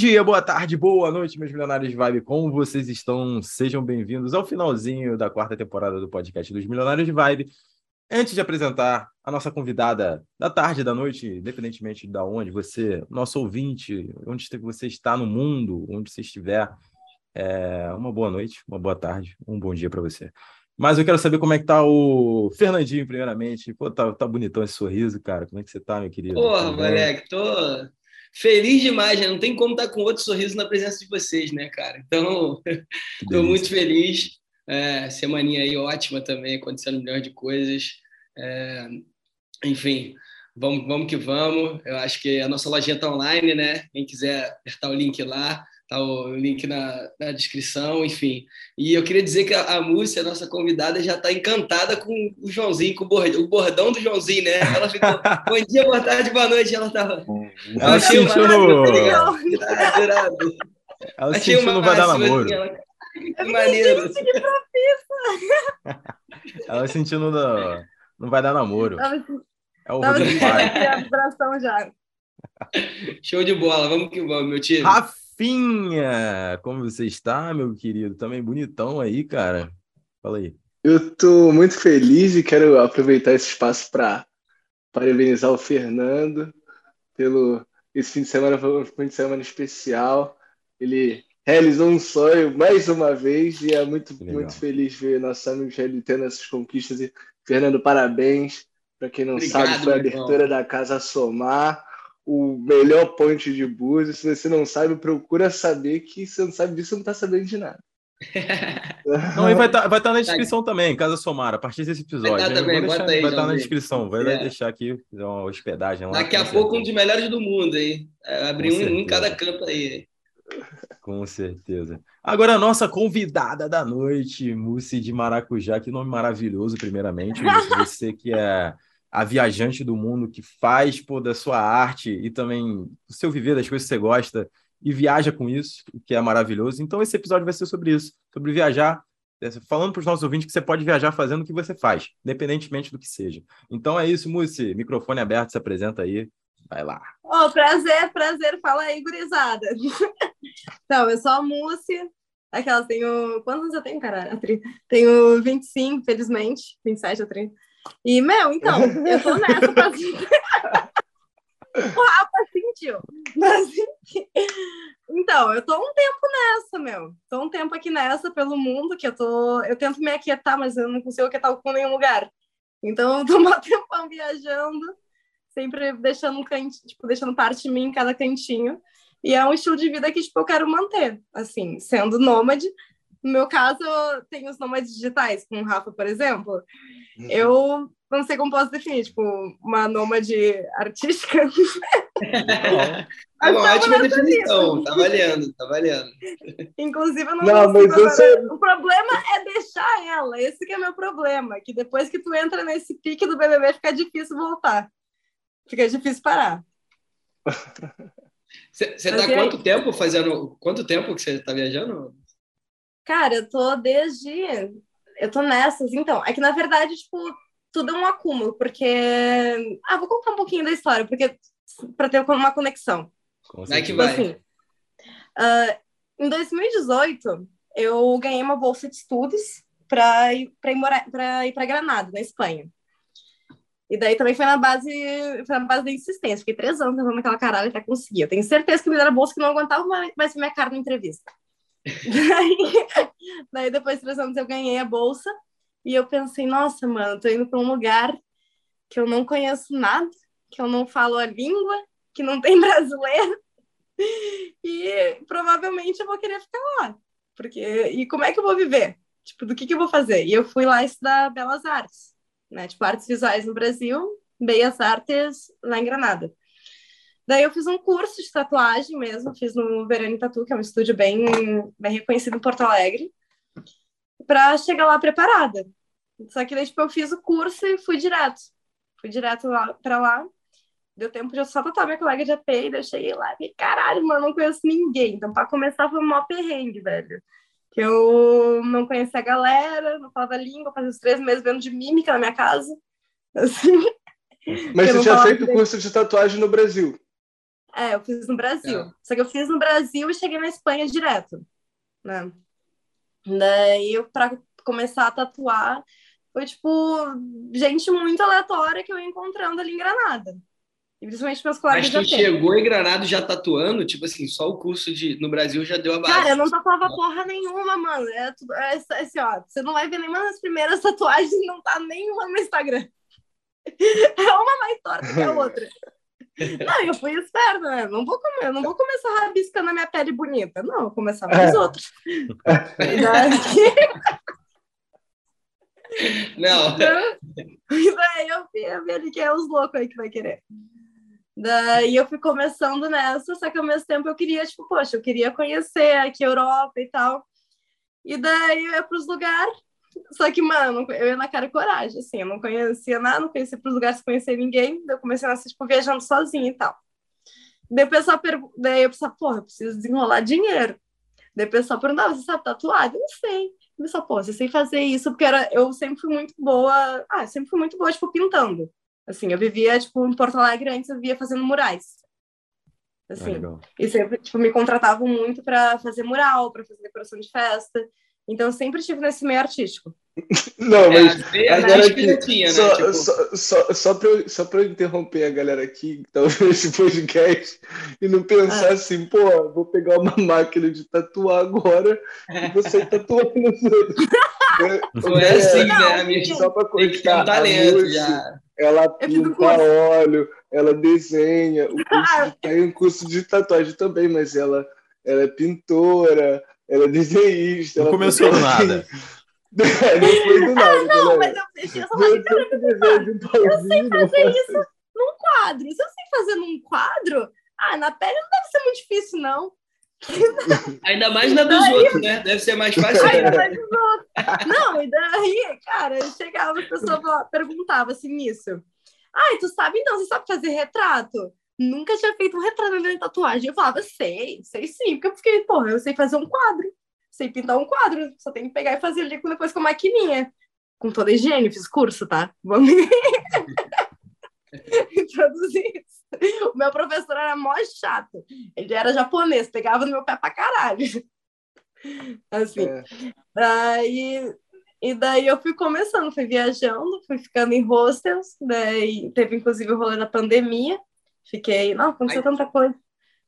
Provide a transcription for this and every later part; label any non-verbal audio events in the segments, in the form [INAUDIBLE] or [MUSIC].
dia, boa tarde, boa noite, meus milionários de vibe. Como vocês estão? Sejam bem-vindos ao finalzinho da quarta temporada do podcast dos Milionários de Vibe. Antes de apresentar a nossa convidada da tarde, da noite, independentemente de onde você, nosso ouvinte, onde você está no mundo, onde você estiver, é, uma boa noite, uma boa tarde, um bom dia para você. Mas eu quero saber como é que tá o Fernandinho, primeiramente. Pô, tá, tá bonitão esse sorriso, cara. Como é que você tá, meu querido? Porra, moleque, tô feliz demais, né? Não tem como estar tá com outro sorriso na presença de vocês, né, cara? Então, [LAUGHS] tô muito feliz. É, semaninha aí ótima também, acontecendo milhões de coisas. É, enfim, vamos, vamos que vamos. Eu acho que a nossa lojinha está online, né? Quem quiser apertar o link lá, tá o link na, na descrição, enfim. E eu queria dizer que a, a Múcia, nossa convidada, já está encantada com o Joãozinho, com o bordão, o bordão do Joãozinho, né? Ela ficou, [LAUGHS] bom dia, boa tarde, boa noite, ela estava... Ela sentiu [LAUGHS] no... Ela sentiu no vai dar namoro. Assim, ela... Que maneiro. Gente, [LAUGHS] que Ela sentiu no... Não vai dar namoro. Tava, É o tava Rodrigo sentindo Pai. aqui a vibração já. Show de bola, vamos que vamos, meu time. Rafinha, como você está, meu querido? Também bonitão aí, cara. Fala aí. Eu estou muito feliz e quero aproveitar esse espaço para parabenizar o Fernando pelo esse fim de semana foi um fim de semana especial. Ele realizou um sonho mais uma vez e é muito legal. muito feliz ver nossos amigos tendo essas conquistas. E Fernando, parabéns. Para quem não Obrigado, sabe, foi a meu irmão. abertura da Casa Somar, o melhor ponte de Búzios. Se você não sabe, procura saber que se você não sabe disso, você não está sabendo de nada. [LAUGHS] Não, e vai estar vai tá na descrição também, Casa Somara, a partir desse episódio. Vai tá bota aí, vai estar na descrição. Vai É. deixar aqui fazer uma hospedagem lá. Daqui a pouco um dos melhores do mundo? É, Abrir um, um em cada canto aí. Com certeza. Agora, a nossa convidada da noite, Mussi de Maracujá, que nome maravilhoso, primeiramente. Você que é a viajante do mundo, que faz pô, da sua arte e também do seu viver, das coisas que você gosta, e viaja com isso, o que é maravilhoso. Então, esse episódio vai ser sobre isso, sobre viajar, é, falando para os nossos ouvintes que você pode viajar fazendo o que você faz, independentemente do que seja. Então é isso, Mussi. Microfone aberto, se apresenta aí. Vai lá. Ô, prazer, prazer. Fala aí, gurizada. [LAUGHS] Então, eu sou a Múcia. Aquelas, tenho... Quantos anos eu tenho, cara? Tenho 25, felizmente. 27 ou 30. E, meu, então, eu tô [LAUGHS] nessa pra... O Rafa sentiu. Mas, enfim. Então, eu tô um tempo nessa, meu. Tô um tempo aqui nessa, pelo mundo, que eu tô... Eu tento me aquietar, mas eu não consigo aquietar com nenhum lugar. Então, eu tô [LAUGHS] um tempão viajando sempre deixando um cantinho, tipo, deixando parte de mim em cada cantinho. E é um estilo de vida que, tipo, eu quero manter, assim, sendo nômade. No meu caso, eu tenho os nômades digitais, com o Rafa, por exemplo. Eu não sei como posso definir, tipo, uma nômade artística. [LAUGHS] É uma ótima definição, tá valendo, tá valendo. Inclusive, eu não, Não, mas O problema é deixar ela. Esse que é meu problema. Que depois que tu entra nesse pique do BBB, fica difícil voltar. Fica difícil parar. [LAUGHS] Você tá e aí? quanto tempo fazendo. Quanto tempo que você tá viajando? Cara, eu tô desde. Eu tô nessas. Então, é que na verdade, tipo, tudo é um acúmulo, porque. Ah, vou contar um pouquinho da história, porque para ter uma conexão. Com Vai que vai. Assim, ah, em 2018, eu ganhei uma bolsa de estudos para ir para ir morar para ir para Granada, na Espanha. E daí também foi na base, foi na base da insistência. Fiquei três anos tentando aquela caralho até conseguir. Eu tenho certeza que me deram a bolsa que não aguentava mais mais ver minha cara na entrevista. Daí, [LAUGHS] daí, depois de três anos, eu ganhei a bolsa. E eu pensei, nossa, mano, tô indo para um lugar que eu não conheço nada, que eu não falo a língua, que não tem [LAUGHS] brasileiro. E provavelmente eu vou querer ficar lá. Porque, e como é que eu vou viver? Tipo, do que, que eu vou fazer? E eu fui lá estudar Belas Artes, né? Tipo, artes visuais no Brasil, Bellas Artes lá em Granada. Daí eu fiz um curso de tatuagem mesmo, fiz no Verani Tatu, que é um estúdio bem, bem reconhecido em Porto Alegre, para chegar lá preparada. Só que daí, tipo, eu fiz o curso e fui direto. Fui direto lá para lá. Deu tempo de eu só tatuar minha colega de AP, e daí eu cheguei lá e caralho, mano, não conheço ninguém. Então, para começar, foi um maior perrengue, velho. Que eu não conhecia a galera, não falava a língua, fazia uns três meses vendo de mímica na minha casa. [LAUGHS] Assim, Mas você tinha feito direito. curso de tatuagem no Brasil. É, eu fiz no Brasil. É. Só que eu fiz no Brasil e cheguei na Espanha direto, né? Daí, para começar a tatuar, foi, tipo, gente muito aleatória que eu ia encontrando ali em Granada. E principalmente meus colegas Mas tu chegou em Granada já tatuando? Tipo assim, só o curso de no Brasil já deu a base. Cara, eu não tatuava porra nenhuma, mano. É, tudo, é, é assim, ó, você não vai ver nenhuma das primeiras [LAUGHS] tatuagens, não tá nenhuma no Instagram. [LAUGHS] É uma mais torta que a outra. Não, eu fui esperta, né? Não vou, comer, não vou começar rabiscando a minha pele bonita. Não, vou começar com os outros. [LAUGHS] Não. [LAUGHS] E daí eu vi, eu vi ali que é os loucos aí que vai querer. Daí eu fui começando nessa, só que ao mesmo tempo eu queria, tipo, poxa, eu queria conhecer aqui a Europa e tal. E daí eu ia para os lugares, só que, mano, eu ia na cara e coragem, assim, eu não conhecia nada, não conhecia para os lugares, não conhecia ninguém, daí eu comecei a, tipo, viajando sozinha e tal. Daí o pessoal daí eu pensava, porra, eu preciso desenrolar dinheiro. Daí o pessoal perguntava, você sabe tatuar? Eu não sei. Eu pensava, pô, você sei fazer isso, porque era, eu sempre fui muito boa, ah, sempre fui muito boa, tipo, pintando. Assim, eu vivia, tipo, em Porto Alegre antes, eu vivia fazendo murais. Assim, ah, e sempre, tipo, me contratavam muito para fazer mural, para fazer decoração de festa. Então, eu sempre estive nesse meio artístico. [LAUGHS] Não, mas é, agora aqui, tinha, né? só, tipo... só, só, só para eu, só eu interromper a galera aqui que tá esse podcast e não pensar ah. assim, pô, vou pegar uma [LAUGHS] máquina de tatuar agora e você tatuando nos outros. [LAUGHS] Não é, assim, né, amigo? Só para constar. Um talento já. Ela pinta óleo, ela desenha. O curso, tem um curso de tatuagem também, mas ela, ela é pintora, ela é desenhista. Não começou do nada. [LAUGHS] não foi do nada. Ah, não, mas eu deixei essa máquina. Eu sei fazer isso num quadro. Se eu sei fazer num quadro, ah, na pele não deve ser muito difícil, não. [LAUGHS] Ainda mais na dos daí, outros, né? Deve ser mais fácil. Ainda mais dos outros. Não, e daí, cara, eu chegava, a pessoa perguntava assim isso. Ai, tu sabe então, você sabe fazer retrato? Nunca tinha feito um retrato de tatuagem. Eu falava, sei, sei sim, porque eu fiquei, porra, eu sei fazer um quadro, sei pintar um quadro, só tem que pegar e fazer ali depois com a maquininha. Com toda a higiene, fiz curso, tá? Vamos [LAUGHS] introduzir isso. O meu professor era mó chato. Ele era japonês, pegava no meu pé pra caralho. Assim. É. Daí, e daí eu fui começando, fui viajando, fui ficando em hostels, daí teve inclusive o rolê da pandemia. Fiquei, não, aconteceu aí, tanta coisa.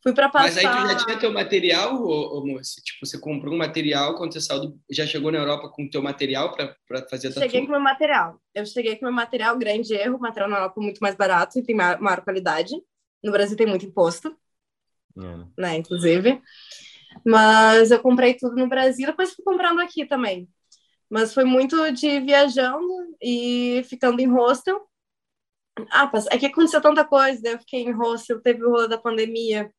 Fui para passar. Mas aí tu já tinha teu material, ô, ô, moça? Tipo, você comprou um material quando você saiu do... já chegou na Europa com teu material para fazer tatu? Cheguei com meu material. Eu cheguei com meu material, grande erro. O material na Europa é muito mais barato e tem maior, maior qualidade. No Brasil tem muito imposto, é. né? Inclusive. Mas eu comprei tudo no Brasil, depois fui comprando aqui também. Mas foi muito de viajando e ficando em hostel. Ah, é que aconteceu tanta coisa, eu fiquei em hostel, teve o rolo da pandemia,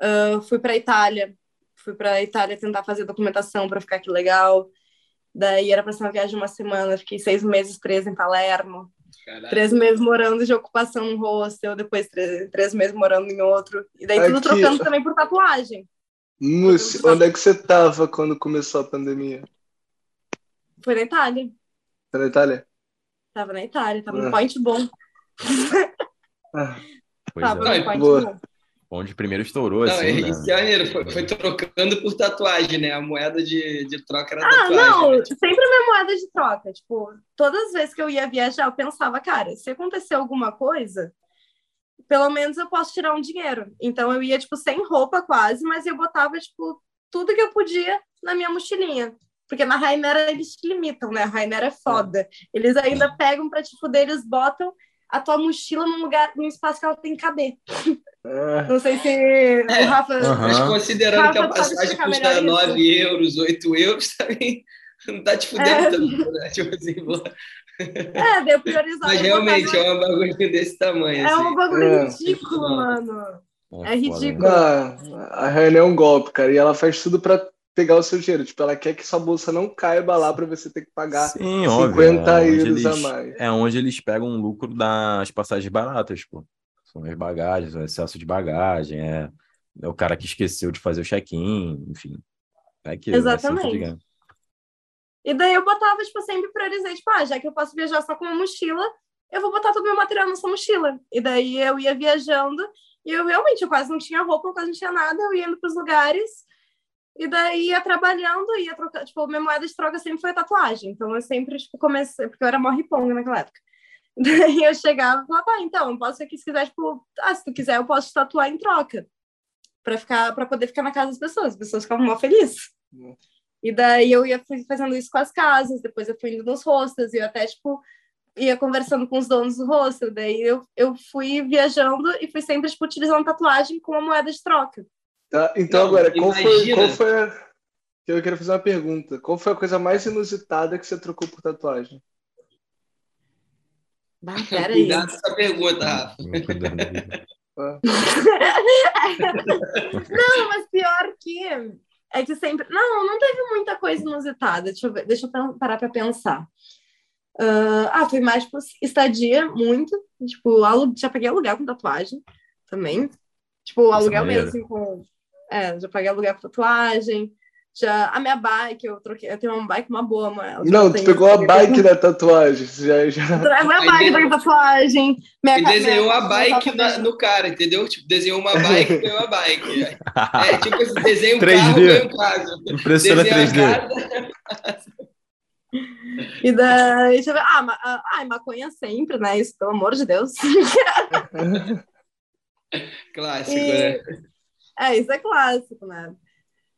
Uh, fui para Itália, fui para Itália tentar fazer documentação para ficar aqui legal. Daí era para ser uma viagem de uma semana, fiquei seis meses presa em Palermo. Caraca. Três meses morando de ocupação no hostel, depois três, três meses morando em outro. E daí tudo Aqui. trocando também por tatuagem. Múcio, onde é que você tava quando começou a pandemia? Foi na Itália. Foi na Itália? Tava na Itália, tava ah. no Point Bom. [LAUGHS] Tava é. Bom onde primeiro estourou, não, assim, né? Janeiro foi, foi, trocando por tatuagem, né? A moeda de, de troca era ah, tatuagem. Ah, não, né? sempre a minha moeda de troca. Tipo, todas as vezes que eu ia viajar, eu pensava, cara, se acontecer alguma coisa, pelo menos eu posso tirar um dinheiro. Então eu ia, tipo, sem roupa quase, mas eu botava, tipo, tudo que eu podia na minha mochilinha. Porque na Rainera eles te limitam, né? A Rainera é foda. Eles ainda pegam pra te fuder, eles botam a tua mochila num lugar, num espaço que ela tem que caber. É. Não sei se é. o Rafa. Uhum. Mas considerando Rafa que a passagem custa 9 euros, 8 euros, [LAUGHS] também não tá te fudendo é. tanto, né? Tipo assim, É, deu priorizar. Mas realmente é um bagulho desse tamanho. É assim. um bagulho é. ridículo, mano. É, é ridículo. Não, a Ryan é um golpe, cara, e ela faz tudo pra pegar o seu dinheiro. Tipo, ela quer que sua bolsa não caiba lá para você ter que pagar Sim, 50 óbvio, é euros eles, a mais. É onde eles pegam um lucro das passagens baratas, pô. São as bagagens, o excesso de bagagem, é, é o cara que esqueceu de fazer o check-in, enfim. É aquilo, é Exatamente. É e daí eu botava, tipo, sempre priorizei, tipo, ah, já que eu posso viajar só com uma mochila, eu vou botar todo o meu material nessa mochila. E daí eu ia viajando E eu realmente, eu quase não tinha roupa, eu quase não tinha nada, eu ia indo pros lugares, e daí ia trabalhando, ia trocar, tipo, minha moeda de troca sempre foi tatuagem, então eu sempre, tipo, comecei, porque eu era mó riponga naquela época. [LAUGHS] Daí eu chegava e falava, ah, então, posso aqui se quiser, tipo, ah, se tu quiser, eu posso te tatuar em troca. Pra, ficar, pra poder ficar na casa das pessoas. As pessoas ficavam mó felizes. Uhum. E daí eu ia fazendo isso com as casas, depois eu fui indo nos hostels, e eu até, tipo, ia conversando com os donos do hostel. Daí eu, eu fui viajando e fui sempre, tipo, utilizando tatuagem como moeda de troca. Tá, então, Não, agora, qual foi, qual foi a... Eu quero fazer uma pergunta. Qual foi a coisa mais inusitada que você trocou por tatuagem? Bah, peraí. Cuidado com essa pergunta, Rafa. [LAUGHS] não, mas pior que é que sempre. Não, não teve muita coisa inusitada. Deixa eu, ver, deixa eu parar para pensar. Uh, ah, foi mais tipo, estadia, muito. Tipo, alu... já paguei aluguel com tatuagem também. Tipo, aluguel mesmo, assim, com. É, já paguei aluguel com tatuagem. Já, a minha bike, eu troquei, eu tenho uma bike uma boa, mano. Não, tu pegou a [LAUGHS] bike da tatuagem. Já, já... A minha bike da tatuagem. Minha, e desenhou minha, a bike na, no cara, entendeu? Tipo, desenhou uma bike e ganhou a bike. [LAUGHS] É tipo esse desenho um [LAUGHS] 3D. carro, ganhou um carro. Impressora 3D. E daí, deixa eu ver. Ah, ma, ah, maconha sempre, né? Isso, pelo amor de Deus. clássico, e... né? É, isso é clássico, né?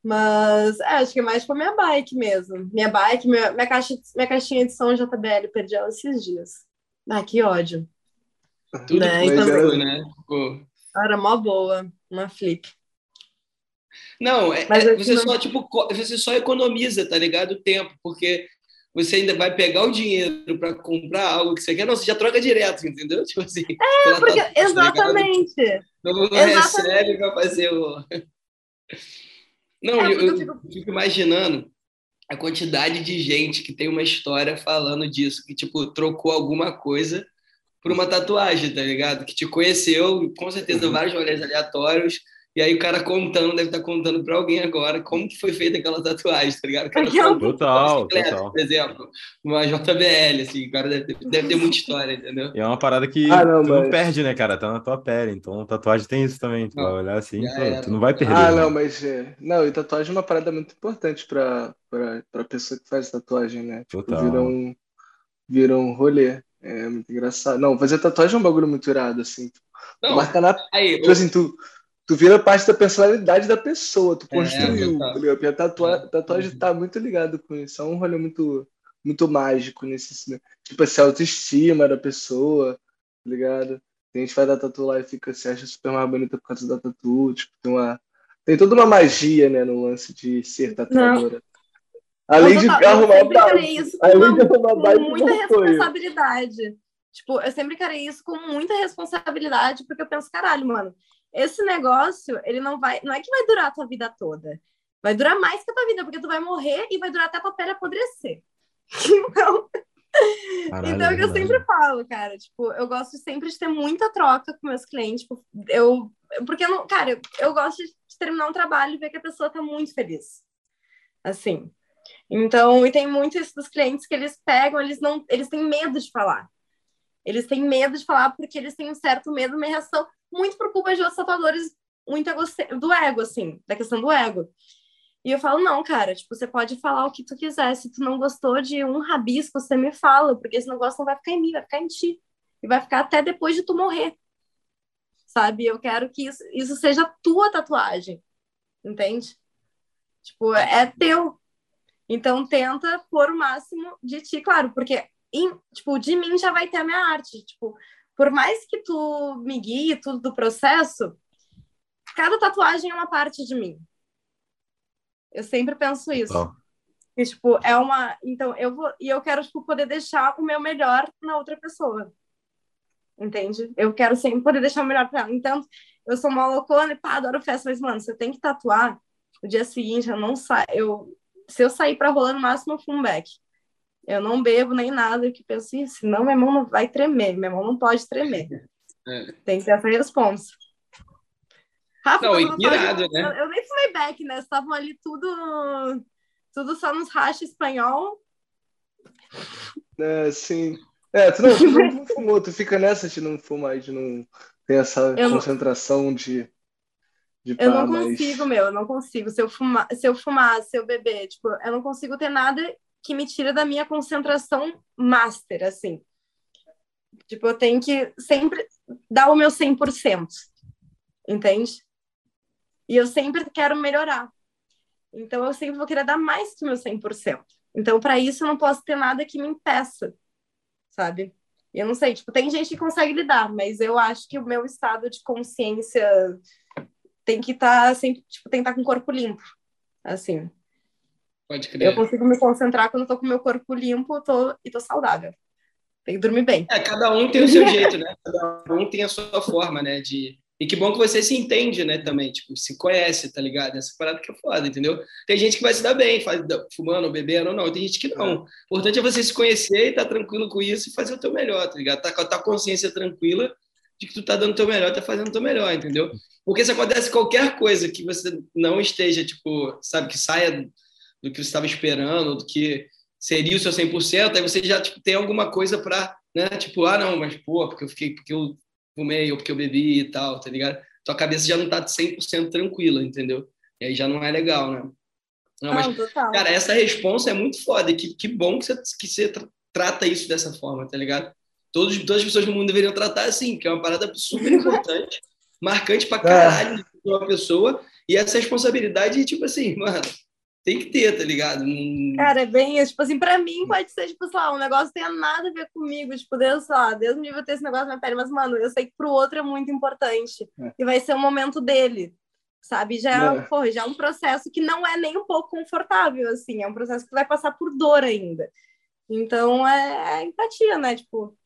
Mas é, acho que é mais pra minha bike mesmo. Minha bike, minha, minha, caixa, minha caixinha de som JBL, perdi ela esses dias. Ah, que ódio. Tudo né? Então, era, né? Pô. Era mó boa, uma flip. Não, é, é você não... só tipo você só economiza, tá ligado? O tempo, porque você ainda vai pegar o dinheiro para comprar algo que você quer, não, você já troca direto, entendeu? [LAUGHS] Tipo assim. É, porque, tá, exatamente. Não, não recebe para fazer o. [LAUGHS] Não, é, eu, eu fico... fico imaginando a quantidade de gente que tem uma história falando disso, que, tipo, trocou alguma coisa por uma tatuagem, tá ligado? Que te conheceu, com certeza, uhum. vários rolês aleatórios, e aí o cara contando, deve estar tá contando para alguém agora como que foi feita aquela tatuagem, tá ligado? Cara, total, total. Por exemplo, uma JBL, assim, o cara deve ter, deve ter muita história, entendeu? E é uma parada que ah, não, tu mas... não perde, né, cara? Tá na tua pele, então tatuagem tem isso também. Tu não, vai olhar assim, pô, tu não vai perder. Ah, né? não, mas... É... Não, e tatuagem é uma parada muito importante para a pessoa que faz tatuagem, né? Tipo, total. Vira um, vira um rolê. É muito engraçado. Não, fazer tatuagem é um bagulho muito irado, assim. Não, marca na... Aí, tipo eu... assim, tu tu vira parte da personalidade da pessoa, tu é, construiu, é, tá a tatua tatuagem tá muito ligado com isso, é um rolê muito, muito mágico nesse, né? tipo assim, a autoestima da pessoa, tá ligado? Tem gente vai dar tatu lá e fica, se acha super mais bonita por causa da tatu, tipo, tem uma, tem toda uma magia, né, no lance de ser tatuadora. Não. Além de arrumar bike. Além de arrumar bike, muita responsabilidade. Tipo, eu sempre querei isso com muita responsabilidade, porque eu penso, caralho, mano, esse negócio, ele não vai, não é que vai durar a tua vida toda. Vai durar mais que a tua vida, porque tu vai morrer e vai durar até a tua pele apodrecer. [LAUGHS] Então, Caralho, então é o que eu sempre falo, cara. Tipo, eu gosto sempre de ter muita troca com meus clientes. Tipo, eu, porque, eu não, cara, eu, eu gosto de terminar um trabalho e ver que a pessoa tá muito feliz. Assim. Então, e tem muito isso dos clientes que eles pegam, eles não, eles têm medo de falar. Eles têm medo de falar porque eles têm um certo medo, uma reação muito por culpa de outros tatuadores muito do ego, assim, da questão do ego. E eu falo, não, cara, tipo, você pode falar o que tu quiser. Se tu não gostou de um rabisco, você me fala, porque esse negócio não vai ficar em mim, vai ficar em ti. E vai ficar até depois de tu morrer. Sabe? Eu quero que isso, isso seja tua tatuagem. Entende? Tipo, é teu. Então tenta pôr o máximo de ti, claro, porque em, tipo, de mim já vai ter a minha arte. Tipo, por mais que tu me guie tudo do processo, cada tatuagem é uma parte de mim. Eu sempre penso isso. Oh. E, tipo, é uma. Então, eu vou. E eu quero, tipo, poder deixar o meu melhor na outra pessoa. Entende? Eu quero sempre poder deixar o melhor pra ela. Então, eu sou uma loucona e pá, adoro festa, mas, mano, você tem que tatuar. No dia seguinte, eu não saio. Eu... Se eu sair pra rolar, no máximo, eu fumo um back. Eu não bebo nem nada, que penso assim, senão minha mão não vai tremer, minha mão não pode tremer. [LAUGHS] É. Tem que ter essa resposta. Rafa, não, irado, né? Eu, eu, nem fumei back, né? Estavam ali tudo, tudo só nos rachos espanhol. É, sim. É, tu não, tu não fumou, tu fica nessa de não fumar, de não, tem essa eu concentração não... de, de Eu não consigo, meu, eu não consigo. Se eu fumar, se eu fumar, se eu beber, tipo, eu não consigo ter nada que me tire da minha concentração master, assim. Tipo, eu tenho que sempre dar o meu 100%, entende? E eu sempre quero melhorar. Então, eu sempre vou querer dar mais que o meu 100%. Então, para isso, eu não posso ter nada que me impeça, sabe? Eu não sei, tipo, tem gente que consegue lidar, mas eu acho que o meu estado de consciência tem que estar tá sempre, tipo, tem que estar tá com o corpo limpo, assim. Pode crer. Eu consigo me concentrar quando tô com meu corpo limpo tô, e tô saudável. Tem que dormir bem. É, cada um tem o seu [LAUGHS] jeito, né? Cada um tem a sua forma, né? De... E que bom que você se entende, né, também, tipo, se conhece, tá ligado? Essa parada que é foda, entendeu? Tem gente que vai se dar bem, faz, fumando, bebendo, não, tem gente que não. O importante é você se conhecer e tá tranquilo com isso e fazer o teu melhor, tá ligado? Tá com a tua consciência tranquila de que tu tá dando o teu melhor, tá fazendo o teu melhor, entendeu? Porque se acontece qualquer coisa que você não esteja, tipo, sabe, que saia do que você estava esperando, do que seria o seu 100%, aí você já tipo, tem alguma coisa para, né? Tipo, ah, não, mas pô, porque eu fiquei, porque eu fumei ou porque eu bebi e tal, tá ligado? Tua cabeça já não tá 100% tranquila, entendeu? E aí já não é legal, né? Não, mas, não, cara, essa resposta é muito foda. Que, que bom que você, que você tra trata isso dessa forma, tá ligado? Todos, todas as pessoas do mundo deveriam tratar assim, que é uma parada super importante, [LAUGHS] marcante pra caralho de uma pessoa. E essa responsabilidade, tipo assim, mano, tem que ter, tá ligado? Cara, é bem Tipo assim, pra mim pode ser, tipo, sei lá, um negócio que tenha nada a ver comigo. Tipo, Deus, sei lá, Deus me livre ter esse negócio na minha pele. Mas, mano, eu sei que pro outro é muito importante. É. E vai ser o momento dele, sabe? Já, é. Porra, já é um processo que não é nem um pouco confortável, assim. É um processo que vai passar por dor ainda. Então, é, é empatia, né? Tipo,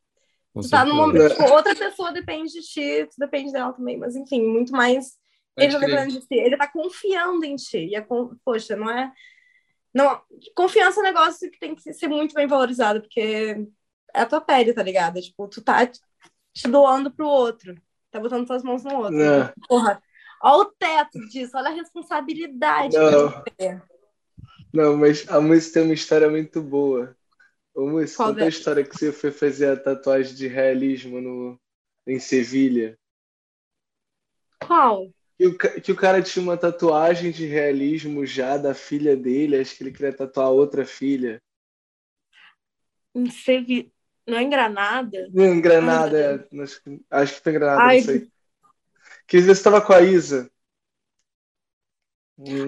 tu tá no momento... Tipo, outra pessoa depende de ti, tu depende dela também. Mas, enfim, muito mais ele não depende de si, ele tá confiando em ti. E é, poxa, não é. Não, confiança é um negócio que tem que ser muito bem valorizado, porque é a tua pele, tá ligado? Tipo, tu tá te doando pro outro, tá botando tuas mãos no outro. É. Porra, olha o teto disso, olha a responsabilidade. Não, não mas a música tem uma história muito boa. Ô, música, conta é? a história que você foi fazer a tatuagem de realismo no, em Sevilha. Qual? Que o, que o cara tinha uma tatuagem de realismo já da filha dele, acho que ele queria tatuar outra filha. Em Sevi... Não é Granada? Não, em Granada, é. acho, que, acho que foi em Granada, Ai, não sei. Queria ver se estava com a Isa.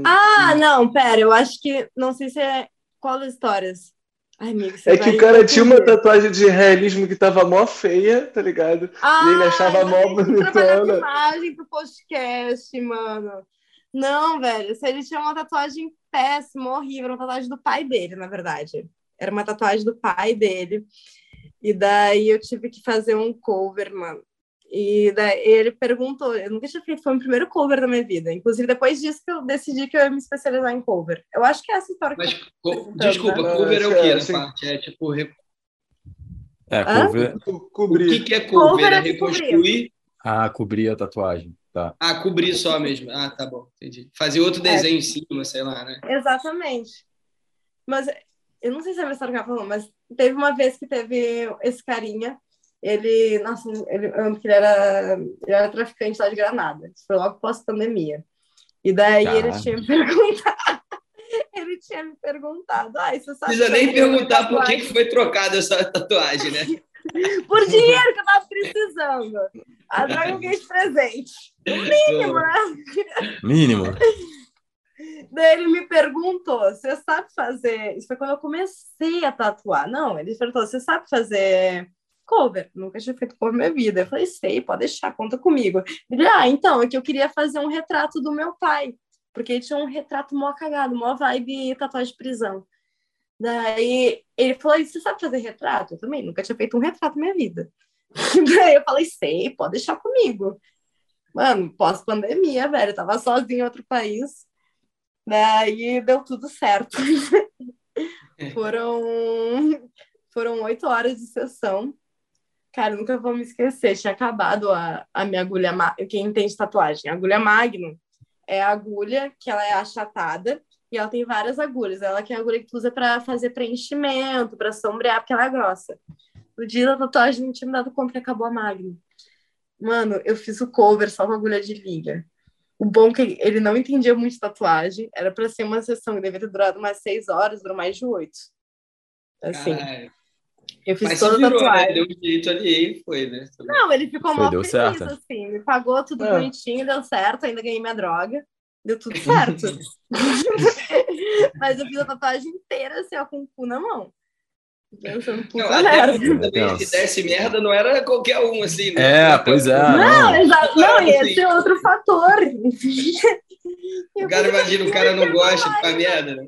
Ah, hum. não, pera, eu acho que. Não sei se é. Qual das histórias? Ai, amigo, é que o cara tinha uma tatuagem de realismo que tava mó feia, tá ligado? Ah, e ele achava mó bonitona. imagem pro podcast, mano. Não, velho, se ele tinha uma tatuagem péssima, horrível, uma tatuagem do pai dele, na verdade. Era uma tatuagem do pai dele. E daí eu tive que fazer um cover, mano. E daí ele perguntou, eu nunca tinha feito, foi o primeiro cover da minha vida. Inclusive, depois disso que eu decidi que eu ia me especializar em cover. Eu acho que é essa história Mas, que co Desculpa, né? cover é o quê, assim... parte? É tipo... É, cover... Cobrir. O que, é cover? cover é, é reconstruir? Ah, cobrir a tatuagem, tá. Ah, cobrir só mesmo. Ah, tá bom, entendi. Fazer outro é. desenho é. em cima, sei lá, né? Exatamente. Mas eu não sei se é a história que ela falou, mas teve uma vez que teve esse carinha ele, nossa, ele, eu lembro que ele era, ele era traficante lá de Granada. Isso foi logo pós-pandemia. E daí tá. ele tinha me [LAUGHS] perguntado. ele tinha me perguntado. Ah, você sabe Precisa nem perguntar por que foi trocada essa tatuagem, né? [LAUGHS] por dinheiro que eu tava precisando. A droga eu ganhei de presente. Mínimo, né? Mínimo. [LAUGHS] Daí ele me perguntou: você sabe fazer. Isso foi quando eu comecei a tatuar. Não, ele perguntou: você sabe fazer cover, nunca tinha feito cover na minha vida. Eu falei, sei, pode deixar, conta comigo. Ele, ah, então, é que eu queria fazer um retrato do meu pai, porque ele tinha um retrato mó cagado, mó vibe tatuagem de prisão. Daí ele falou, você sabe fazer retrato? Eu também nunca tinha feito um retrato na minha vida. [LAUGHS] Daí eu falei, sei, pode deixar comigo. Mano, pós-pandemia, velho, eu tava sozinha em outro país. Daí deu tudo certo. [LAUGHS] foram foram oito horas de sessão. Cara, nunca vou me esquecer. Tinha acabado a, a minha agulha. Quem entende tatuagem? A agulha Magnum é a agulha que ela é achatada e ela tem várias agulhas. Ela que é a agulha que tu usa para fazer preenchimento, para sombrear, porque ela é grossa. No dia da tatuagem não tinha me dado conta que acabou a Magnum. Mano, eu fiz o cover só com agulha de linha. O bom é que ele não entendia muito tatuagem. Era para ser uma sessão que devia ter durado umas seis horas, durou mais de oito. Assim. Caralho. Eu fiz Mas toda a né? tatuagem. Né? Deu um jeito ali e foi, né? Não, ele ficou mó feliz, certo. assim. Me pagou tudo é. bonitinho, deu certo. Ainda ganhei minha droga. Deu tudo certo. [LAUGHS] Mas eu fiz a tatuagem inteira, assim, ó, com o cu na mão. Puta não, merda. Também, se desse merda, não era qualquer um, assim, né? É, pois é. Não, não, exato, não assim. ser outro fator. o cara imagina, o cara não gosta de ficar merda, né?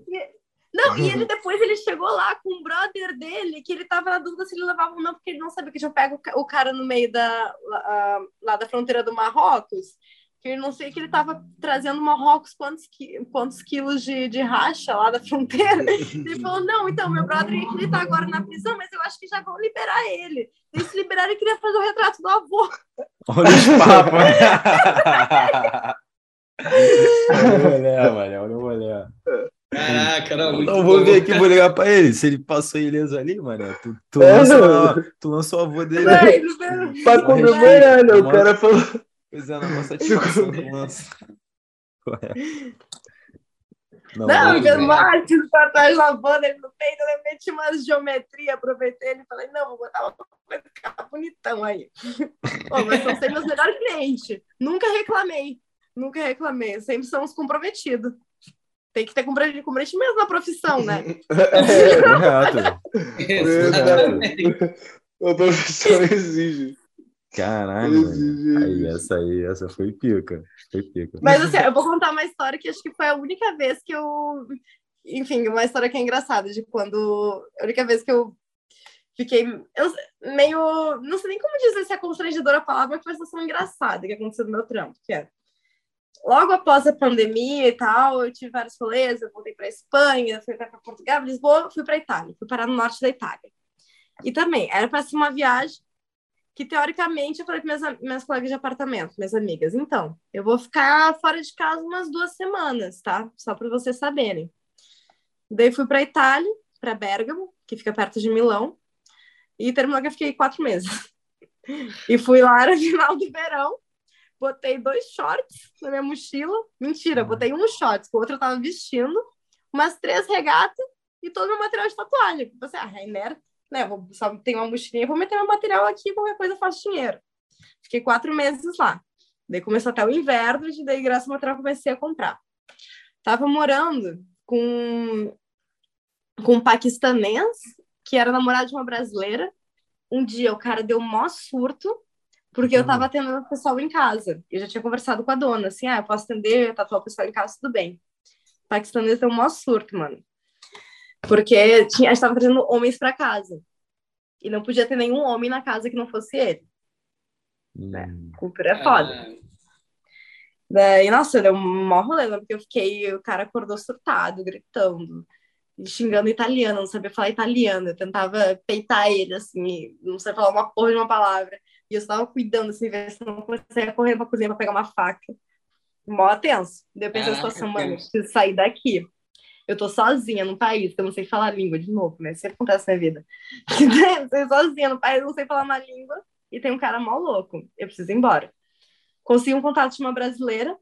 Não, e ele depois ele chegou lá com um brother dele, que ele tava na dúvida se ele levava ou não, porque ele não sabia que tinha pego o cara no meio da, lá, lá da fronteira do Marrocos que eu não sei que ele estava trazendo Marrocos quantos, quantos quilos de, de racha lá da fronteira. [LAUGHS] Ele falou, não, então, meu brother ele está agora na prisão, mas eu acho que já vão liberar ele. E se liberar, ele queria fazer o retrato do avô. Olha os papos. [LAUGHS] olha o olha o. Caraca, não, muito Não, vou bom. ver aqui, vou ligar pra ele. Se ele passou ileso ali, mano, tu, tu, é, lançou, tu lançou o avô dele. Pra [LAUGHS] comemorar, né? O cara falou... Pois é, não satisfação do lance. Não, não o John Martins pra trás lavando ele no peito, eu meti umas geometria, aproveitei ele e falei, não, vou botar uma coisa ficar bonitão aí. Pô, mas são sempre meus melhores clientes. Nunca reclamei, nunca reclamei, sempre somos comprometidos. Tem que ter comprometimento na profissão, né? É, [LAUGHS] Exato. A profissão exige. Caralho, aí essa aí, essa foi pica. Foi pica. Mas assim, eu vou contar uma história que acho que foi a única vez que eu. Enfim, uma história que é engraçada, de quando. A única vez que eu fiquei eu, meio. Não sei nem como dizer se é constrangedora a palavra, mas foi uma situação engraçada que aconteceu no meu trampo, que é. Logo após a pandemia e tal, eu tive vários rolês, eu voltei para Espanha, fui para Portugal, Lisboa, fui para Itália, fui parar no norte da Itália. E também, era para ser uma viagem que teoricamente eu falei para minhas, minhas colegas de apartamento, minhas amigas, então, eu vou ficar fora de casa umas duas semanas, tá? Só para vocês saberem. Daí fui para Itália, para Bergamo, que fica perto de Milão, e terminou que eu fiquei quatro meses. [LAUGHS] e fui lá no final do verão, botei dois shorts na minha mochila. Mentira, botei um shorts, que o outro eu tava vestindo, umas três regatas e todo o meu material de tatuagem. Você, ah, Rainer né, vou, só tenho uma mochilinha, vou meter meu material aqui, qualquer coisa eu faço dinheiro. Fiquei quatro meses lá. Daí começou até o inverno, e daí, graças ao material, comecei a comprar. Tava morando com, com um paquistanês, que era namorado de uma brasileira. Um dia o cara deu um maior surto, porque eu tava atendendo o pessoal em casa. Eu já tinha conversado com a dona, assim, ah, eu posso atender, tatuar o pessoal em casa, tudo bem. O paquistanês deu um maior surto, mano. Porque tinha, a gente estava trazendo homens para casa. E não podia ter nenhum homem na casa que não fosse ele. Hum. É, cultura é foda. Ah. Daí, nossa, deu um maior rolê, né? porque eu fiquei, o cara acordou surtado, gritando, xingando italiano, não sabia falar italiano, eu tentava peitar ele, assim, não sabia falar uma porra de uma palavra, e eu estava cuidando, assim, ver se não comecei a correr pra cozinha pra pegar uma faca. Mó tenso. Eu pensei, ah, situação, mano, preciso sair daqui eu tô sozinha no país, eu não sei falar língua de novo, né? Isso acontece na vida. eu [LAUGHS] tô sozinha no país, não sei falar uma língua, e tem um cara mal louco. Eu preciso ir embora. Consegui um contato de uma brasileira,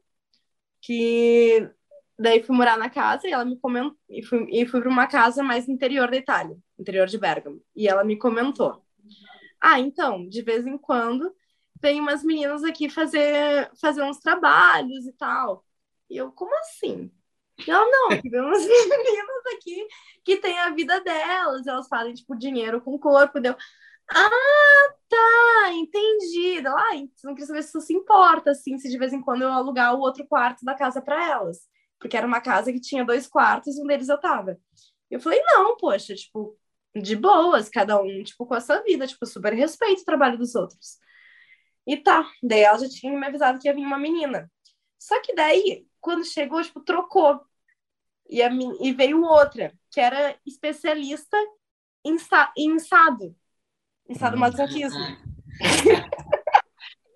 que daí fui morar na casa e ela me comentou, e fui, e fui para uma casa mais interior da Itália, interior de Bergamo. E ela me comentou: Ah, então, de vez em quando tem umas meninas aqui fazer, fazer uns trabalhos e tal. E eu, como assim? Não, não, tivemos [LAUGHS] meninas aqui que têm a vida delas, elas fazem, tipo, dinheiro com o corpo, deu. Ah, tá, entendi. Ah, não queria saber se isso se importa, assim, se de vez em quando eu alugar o outro quarto da casa para elas. Porque era uma casa que tinha dois quartos um deles eu tava. Eu falei, não, poxa, tipo, de boas, cada um, tipo, com a sua vida, tipo, super respeito o trabalho dos outros. E tá, daí ela já tinha me avisado que ia vir uma menina. Só que daí, quando chegou, tipo, trocou. E, a, e veio outra, que era especialista em, em ensado. Ensado hum.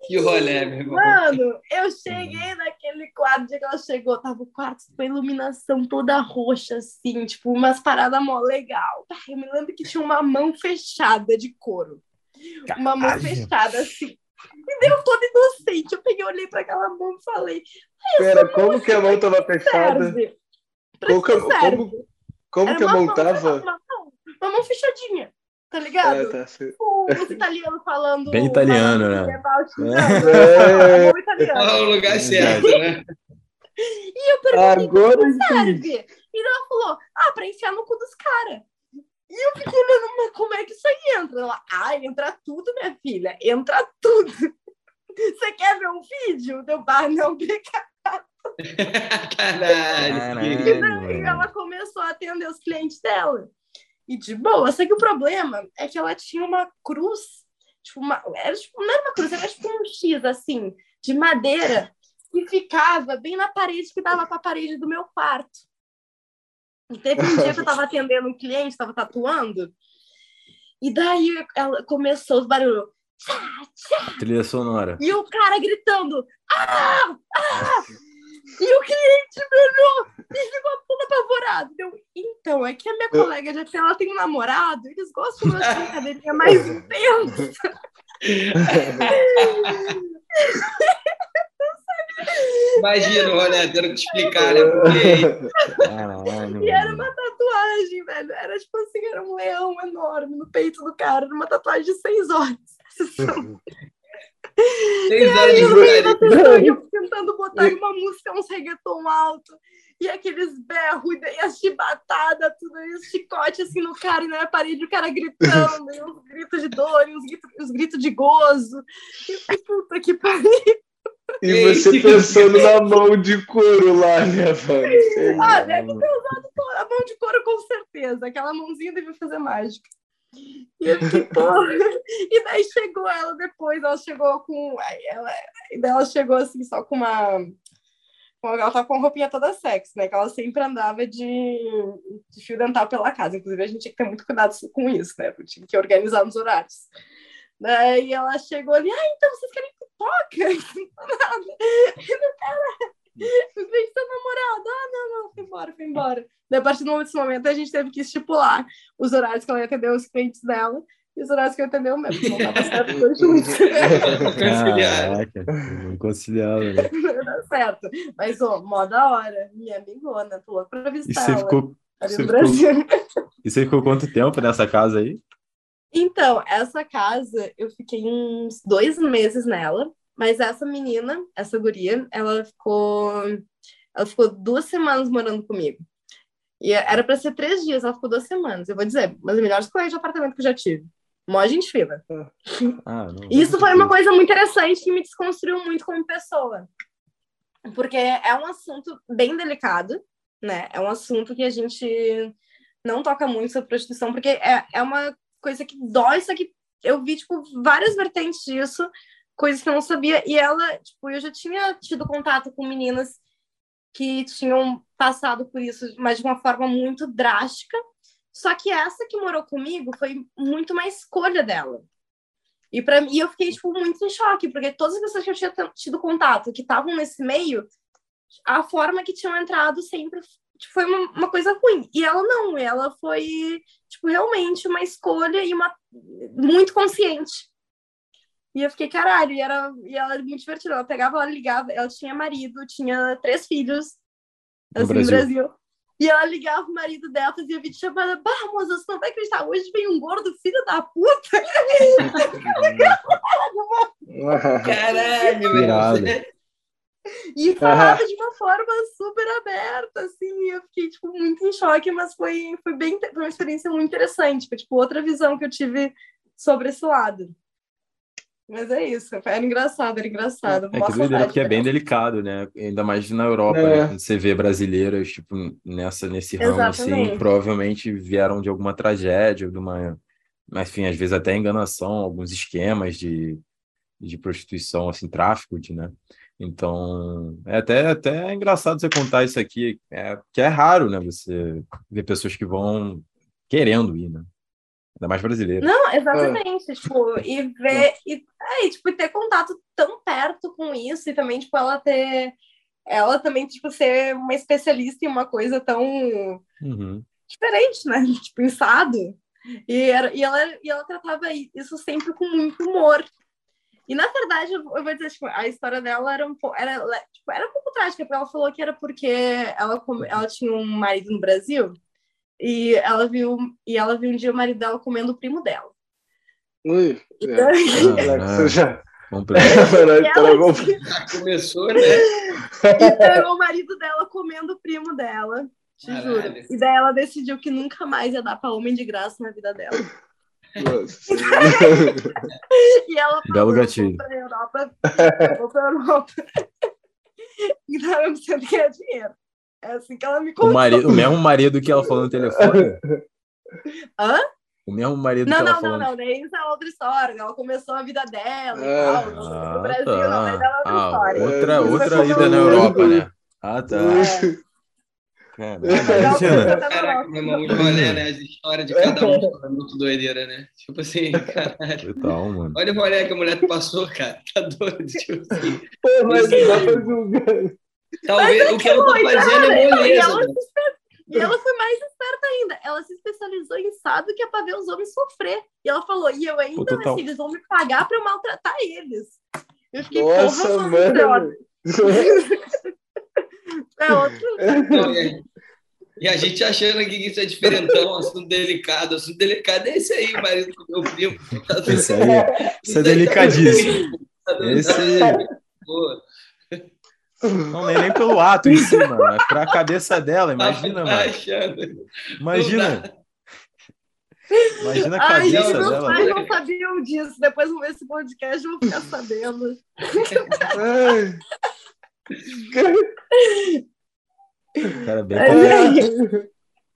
Que rolê, meu irmão. Mano, eu cheguei naquele quadro, de que ela chegou, tava o quarto com a iluminação toda roxa, assim, tipo, umas paradas mó legal. Eu me lembro que tinha uma mão fechada de couro. Uma mão fechada, assim. E deu toda inocente. Eu peguei, olhei para aquela mão e falei. Pera, como que a mão tava fechada? Como, como, como que a mão tava? Uma, uma mão fechadinha tá ligado? É, tá, o, os italianos falando. Bem italiano, né? É. É. italiano. o lugar certo, né? E eu perguntei Agora como serve. E ela falou: ah, pra enfiar no cu dos caras. E eu fiquei olhando, mas como é que isso aí entra? Ela, ah, entra tudo, minha filha, entra tudo. [LAUGHS] Você quer ver um vídeo? Deu bar, não, obrigado. [LAUGHS] Caralho. E ela começou a atender os clientes dela. E de boa, só que o problema é que ela tinha uma cruz, tipo, uma, era, tipo, não era uma cruz, era tipo um X, assim, de madeira, que ficava bem na parede que dava para a parede do meu quarto. E teve um dia que eu estava [LAUGHS] atendendo um cliente, estava tatuando, e daí ela começou os barulhos. Tchá, tchá, Trilha sonora. E o cara gritando: Ah! Ah! E o cliente melhor e ficou todo apavorado. Deu, então, é que a minha colega já ela tem um namorado, eles gostam de uma brincadeirinha mais intensa. Imagina o rolê tendo que explicar, né? Porque... Caralho, e era uma tatuagem, velho. Era tipo assim, era um leão enorme no peito do cara, uma tatuagem de seis horas. [LAUGHS] Seis horas de eu tentando botar uma música, uns reggaeton alto, e aqueles berros, e as chibatadas, tudo isso, chicote assim no cara, e na parede, o cara gritando, e uns gritos de dor, e uns gritos, uns gritos de gozo. E puta que pariu. E você pensando na mão de couro lá, né, velho? Ah, deve ter usado a mão de couro com certeza. Aquela mãozinha deve fazer mágica. E eu fiquei, porra. [LAUGHS] E daí chegou ela depois, ela chegou com. Ela, ela chegou assim, só com uma. Ela tava com roupinha toda sexy, né? Que ela sempre andava de, de fio dental pela casa. Inclusive, a gente tinha que ter muito cuidado com isso, né? Porque tinha que organizar nos horários. Daí ela chegou ali, ah, então vocês querem pipoca? [LAUGHS] Nada. E o cara, Vem seu namorado. Ah, não, não, foi embora, foi embora. Daí, a partir desse momento, a gente teve que estipular os horários que ela ia atender os clientes dela e os horários que eu atendeu mesmo. Não tava certo dois juntos. Inconciliável. Né? Não dá certo. Mas, ó, mó da hora. Minha amigona, tô louca pra visitar e você ela. Ficou, você ficou... E você ficou quanto tempo nessa casa aí? Então, essa casa, eu fiquei uns dois meses nela. Mas essa menina, essa guria, ela ficou, ela ficou duas semanas morando comigo. E era para ser três dias, ela ficou duas semanas. Eu vou dizer, mas os melhores colegas de apartamento que eu já tive. Mó gente fila. Ah, Isso foi uma coisa muito interessante que me desconstruiu muito como pessoa. Porque é um assunto bem delicado, né? É um assunto que a gente não toca muito sobre prostituição, porque é, é uma coisa que dói, só que eu vi, tipo, várias vertentes disso coisas que eu não sabia. E ela, tipo, eu já tinha tido contato com meninas que tinham passado por isso, mas de uma forma muito drástica. Só que essa que morou comigo foi muito uma escolha dela. E para mim, eu fiquei tipo muito em choque, porque todas as pessoas que eu tinha tido contato, que estavam nesse meio, a forma que tinham entrado sempre tipo, foi uma, uma, coisa ruim. E ela não, ela foi tipo realmente uma escolha e uma muito consciente. E eu fiquei, caralho, e, era, e ela era muito divertida. Ela pegava, ela ligava, ela tinha marido, tinha três filhos, assim, no Brasil. no Brasil. E ela ligava o marido dela, fazia vídeo chamada, bah, moça, você não vai acreditar, hoje vem um gordo filho da puta. [LAUGHS] Caralho, velho. E falava de uma forma super aberta, assim, eu fiquei, tipo, muito em choque, mas foi, foi bem, foi uma experiência muito interessante, foi, tipo, outra visão que eu tive sobre esse lado. Mas é isso, era engraçado, era engraçado. É que doideira, porque é bem delicado, né? Ainda mais na Europa, é. né? Quando você vê brasileiros, tipo, nessa, nesse ramo, assim, Exatamente. assim, provavelmente vieram de alguma tragédia, de uma, enfim, às vezes até enganação, alguns esquemas de, de prostituição, assim, tráfico, de, né? Então, é até, até engraçado você contar isso aqui, é, que é raro, né? Você ver pessoas que vão querendo ir, né? Ainda mais brasileiro. Não, exatamente. É. Tipo, e ver. E, é, e, tipo, ter contato tão perto com isso, e também, tipo, ela ter. Ela também, tipo, ser uma especialista em uma coisa tão uhum. diferente, né? [LAUGHS] Tipo, pensado. E, era, e, ela, e ela tratava isso sempre com muito humor. E na verdade, eu vou dizer, tipo, a história dela era um pouco, era, tipo, era um pouco trágica, porque ela falou que era porque ela, ela tinha um marido no Brasil e ela viu e ela viu um dia o marido dela comendo o primo dela. Ui, Então, Ah, Você já [LAUGHS] ela- [LAUGHS] Começou, né? e pegou o marido dela comendo o primo dela. Te Caralho. juro. E daí ela decidiu que nunca mais ia dar pra homem de graça na vida dela. Nossa. [LAUGHS] E ela Belo gatilho. "Eu vou pra Europa, pra Europa. Então eu preciso ganhar dinheiro. É assim que ela me O, contou. marido, o mesmo marido que ela falou no telefone? [LAUGHS] Hã? O mesmo marido Não, que ela não, falou. não, não. Daí isso é outra história. Ela começou a vida dela e Ah. tal. No Ah, Brasil, tá. não, mas ela é outra Ah, história. outra, outra isso é ida na Europa, né? Ah, tá. É. Imagina. tá Caraca, meu irmão, muito rolê, né? As histórias de cada um é muito doideira, né? Tipo assim, [LAUGHS] caralho. Total, mano. Olha o rolê que a mulher passou, cara. Tá doido, tipo assim. Pô, mas dá pra julgar. Talvez o que ela tá Foi, fazendo é E moleza. ela, né? e ela foi mais esperta ainda. Ela se especializou em sábado que é pra ver os homens sofrer. E ela falou, e eu ainda, Pô, total. assim, eles vão me pagar pra eu maltratar eles. Eu fiquei, Nossa, porra, mano. [LAUGHS] É outro. Não, e, a gente achando que isso é diferentão, assunto delicado. Assunto delicado é esse aí, o marido com meu primo. Tá Esse aí, isso é delicadíssimo. Tá Esse certo. Pô, não é nem pelo ato em si, mano. É pra cabeça dela, imagina, tá mano. achando. Imagina. Imagina a Ai, cabeça meus dela. pais não sabiam disso. Depois vão ver esse podcast e vão ficar sabendo. Ai. [LAUGHS] Cara, bem aí,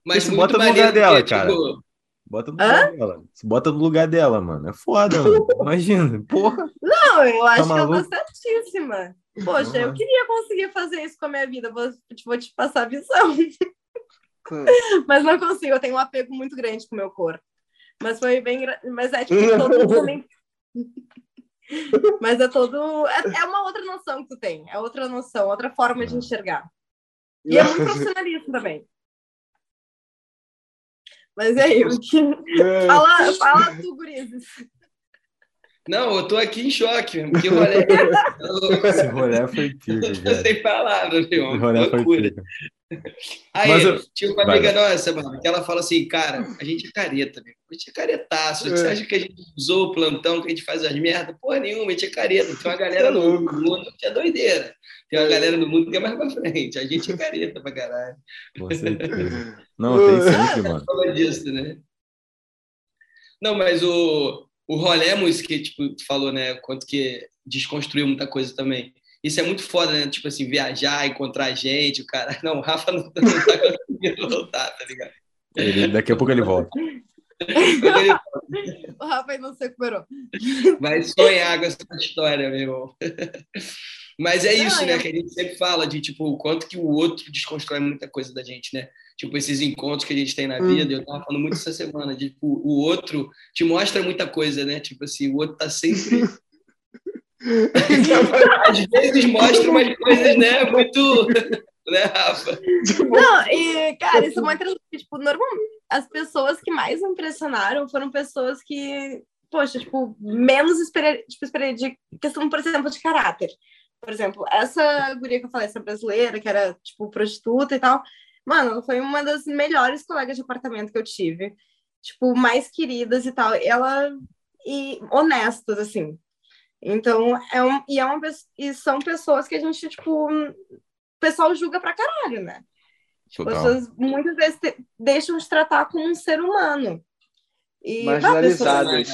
Mas bota no lugar dela, cara. tipo, Bota no lugar dela. Bota no lugar dela, mano. É foda, mano. [LAUGHS] Imagina. Porra. Não, eu acho que eu tô certíssima. Poxa, eu queria conseguir fazer isso com a minha vida. Vou, vou te passar a visão. [LAUGHS] Mas não consigo, eu tenho um apego muito grande com o meu corpo. Mas foi bem. Mas é tipo, todo mundo também. [LAUGHS] Mas é todo. É, é uma outra noção que tu tem. É outra noção, outra forma de enxergar. E é muito profissionalismo também. Mas e aí, o que... fala, fala tu, Gurizes. Não, eu tô aqui em choque, mesmo. Que rolê. Esse rolê foi pica, [LAUGHS] velho. Sem palavras, meu. Esse rolê foi Loucura. pica. Aí, eu- tinha uma Vai, amiga nossa, mano, que ela fala assim, cara, a gente é careta, meu. A gente é caretaço. Você É. acha que a gente usou o plantão, que a gente faz as merdas? Porra nenhuma, a gente é careta. Tem uma galera Tá no mundo que é doideira. Tem uma galera no mundo que é mais pra frente. A gente é careta pra caralho. Com certeza. Não, tem [LAUGHS] sempre, mano. Fala disso, né? Não, mas o, o Rolemos, que tipo, tu falou, né? Quanto que desconstruiu muita coisa também. Isso é muito foda, né? Tipo assim, viajar, encontrar gente, o cara. Não, o Rafa não, não tá conseguindo voltar, tá ligado? Ele, daqui a pouco ele volta. O Rafa ainda não se recuperou. vai sonhar com essa história, meu irmão. Mas é isso, né? Que a gente sempre fala de tipo, o quanto que o outro desconstrói muita coisa da gente, né? Tipo, esses encontros que a gente tem na vida, eu tava falando muito essa semana, de, tipo, o outro te mostra muita coisa, né? Tipo assim, o outro tá sempre [LAUGHS] Às vezes mostra umas coisas, né? Muito. [LAUGHS] Né, Rafa? Não, e, cara, isso é muito interessante. Tipo, normalmente, as pessoas que mais me impressionaram foram pessoas que, poxa, tipo, menos esperei, tipo, esperei de questão, por exemplo, de caráter. Por exemplo, essa guria que eu falei, essa brasileira, que era, tipo, prostituta e tal, mano, ela foi uma das melhores colegas de apartamento que eu tive. Tipo, mais queridas e tal. Ela. E honestas, assim. Então, é um, e, é uma, e são pessoas que a gente, tipo, o pessoal julga pra caralho, né? Tipo, as pessoas muitas vezes te- deixam de tratar como um ser humano. E, Marginalizadas.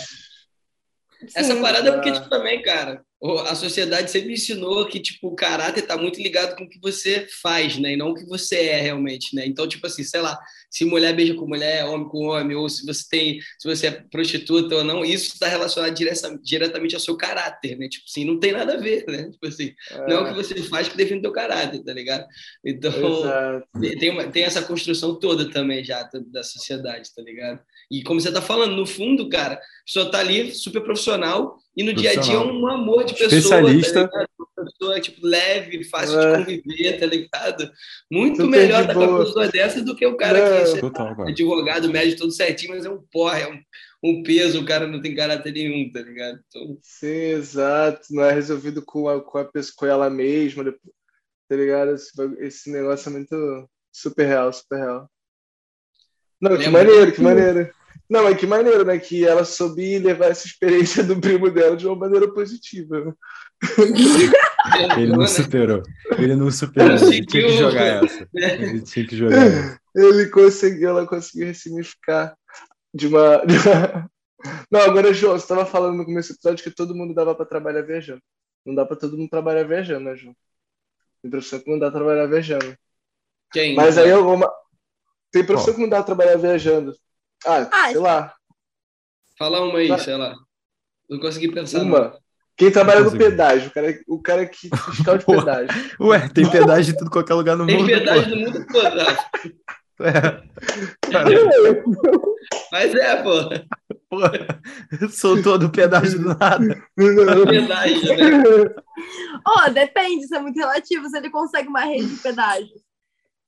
Essa Sim. parada é porque, tipo, também, cara, a sociedade sempre ensinou que, tipo, o caráter tá muito ligado com o que você faz, né? E não o que você é realmente, né? Então, tipo assim, sei lá, se mulher beija com mulher, homem com homem, ou se você tem, se você é prostituta ou não, isso está relacionado direta- diretamente ao seu caráter, né? Tipo assim, não tem nada a ver, né? Tipo assim, não é o que você faz que define o teu caráter, tá ligado? Então, Exato. tem, uma- tem essa construção toda também já da sociedade, tá ligado? E como você tá falando, no fundo, cara, a pessoa tá ali super profissional e no dia a dia é um amor de pessoa. Especialista. Tá ligado? uma pessoa tipo, leve, fácil É. de conviver, tá ligado? Muito Super melhor estar com uma pessoa dessa do que o cara Não. que sei lá, Total, advogado, médio, todo certinho, mas é um porra, é um, um peso, o cara não tem caráter nenhum, tá ligado? Então... Sim, exato. Não é resolvido com, a, com, a pessoa, com ela mesma, tá ligado? Esse, esse negócio é muito super real, super real. Não, que maneiro, que maneiro. Não, mas que maneiro, né? Que ela soube levar essa experiência do primo dela de uma maneira positiva. Ele não superou. Ele não superou. Ele tinha que jogar essa. [LAUGHS] Ele tinha que jogar essa. Ele conseguiu, ela conseguiu ressignificar de uma. Não, agora, João, você estava falando no começo do episódio que todo mundo dava para trabalhar viajando. Não dá para todo mundo trabalhar viajando, né, João? Tem profissão que não dá pra trabalhar viajando. Quem? Mas aí alguma. Tem profissão oh. que não dá pra trabalhar viajando. Ah, ah sei lá. Fala uma aí, sei lá. Não consegui pensar. Uma. Não. Quem trabalha no pedágio, o cara, o cara que fiscal de pedágio. Ué, tem pedágio de tudo qualquer lugar no tem mundo. Tem pedágio do mundo todo, É. Mas é, pô. Pô, soltou do pedágio do nada. pedágio, né? Oh, depende, isso é muito relativo. Se ele consegue uma rede de pedágio.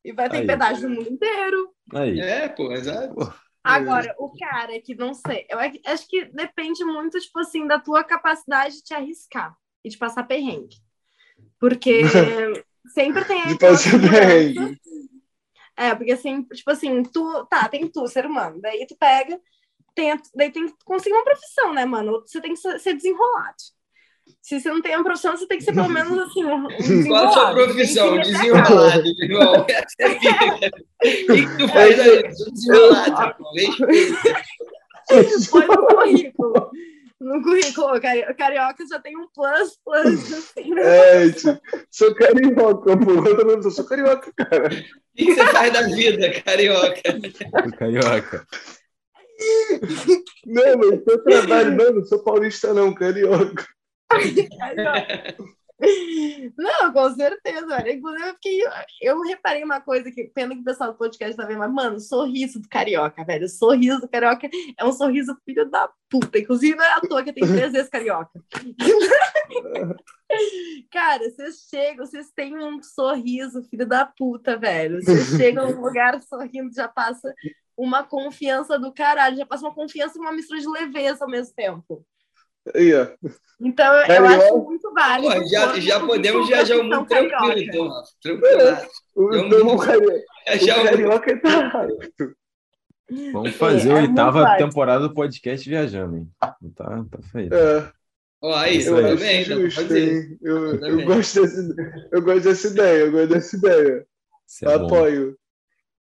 E vai ter Aí. pedágio no mundo inteiro. Aí. É, pô, exato. Agora, o cara que não sei, eu acho que depende muito, tipo assim, da tua capacidade de te arriscar e de passar perrengue. Porque [LAUGHS] sempre tem De passar perrengue. É, porque assim, tipo assim, tu, tá, tem tu, ser humano, daí tu pega, tem, daí tem que conseguir uma profissão, né, mano? Você tem que ser desenrolado. Se você não tem uma profissão, você tem que ser pelo menos assim. Um Qual a sua profissão? Desenrolado, irmão. O que tu faz aí? Desenrolado, Põe no currículo. No currículo, carioca já tem um plus, plus, assim, né? É, sou carioca, pô. Eu sou carioca, cara. O que você faz da vida, carioca? Carioca. Não, mas eu trabalho, não, não sou paulista, não, carioca. [LAUGHS] Não, com certeza. Inclusive, eu, fiquei, eu reparei uma coisa que, pena que o pessoal do podcast tá vendo, mas, mano, sorriso do carioca, velho. Sorriso do carioca é um sorriso filho da puta. Inclusive, não é à toa que tem três vezes carioca. [LAUGHS] Cara, vocês chegam, vocês têm um sorriso, filho da puta, velho. Vocês chegam num lugar sorrindo, já passa uma confiança do caralho, já passa uma confiança e uma mistura de leveza ao mesmo tempo. Aí, ó. Então, eu acho muito válido. Pô, já, já podemos viajar o mundo tranquilo, então. Tranquilo. É, o, [LAUGHS] o, carioca tá Vamos fazer é, a oitava temporada do podcast viajando, hein? Tá, tá feito. É. Ó, aí, eu também, justo, eu, eu, eu, gosto desse, eu gosto dessa ideia, eu gosto dessa ideia. É Apoio.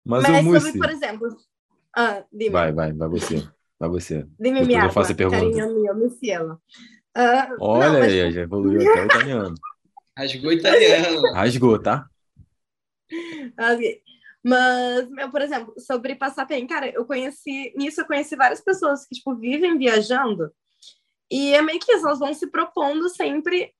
Mas, Mas o Mussi... sobre, por exemplo... Ah, vai, vai, vai você. Vai você. Dime Depois eu faço a pergunta. Me cielo. Uh, Olha não, aí, já evoluiu até o italiano. [LAUGHS] Rasgou italiano. Rasgou, tá? Mas, meu, por exemplo, sobre passar bem, cara, eu conheci, nisso eu conheci várias pessoas que, tipo, vivem viajando e é meio que isso, elas vão se propondo sempre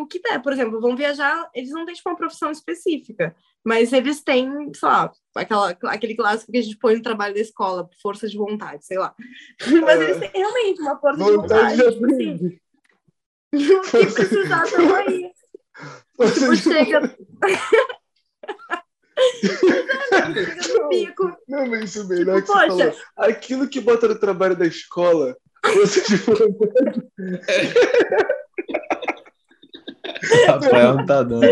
o que der. Por exemplo, vão viajar, eles não têm, tipo, uma profissão específica, mas eles têm, sei lá, aquela, aquele clássico que a gente põe no trabalho da escola, força de vontade, sei lá. [LAUGHS] Mas eles têm realmente uma força vontade de vontade. Assim, o que precisar, estão aí. Tipo, chega... pico. Não, mas isso bem, não é que você falou. Aquilo que bota no trabalho da escola, [LAUGHS] força de vontade. [LAUGHS] Rafael não tá dando.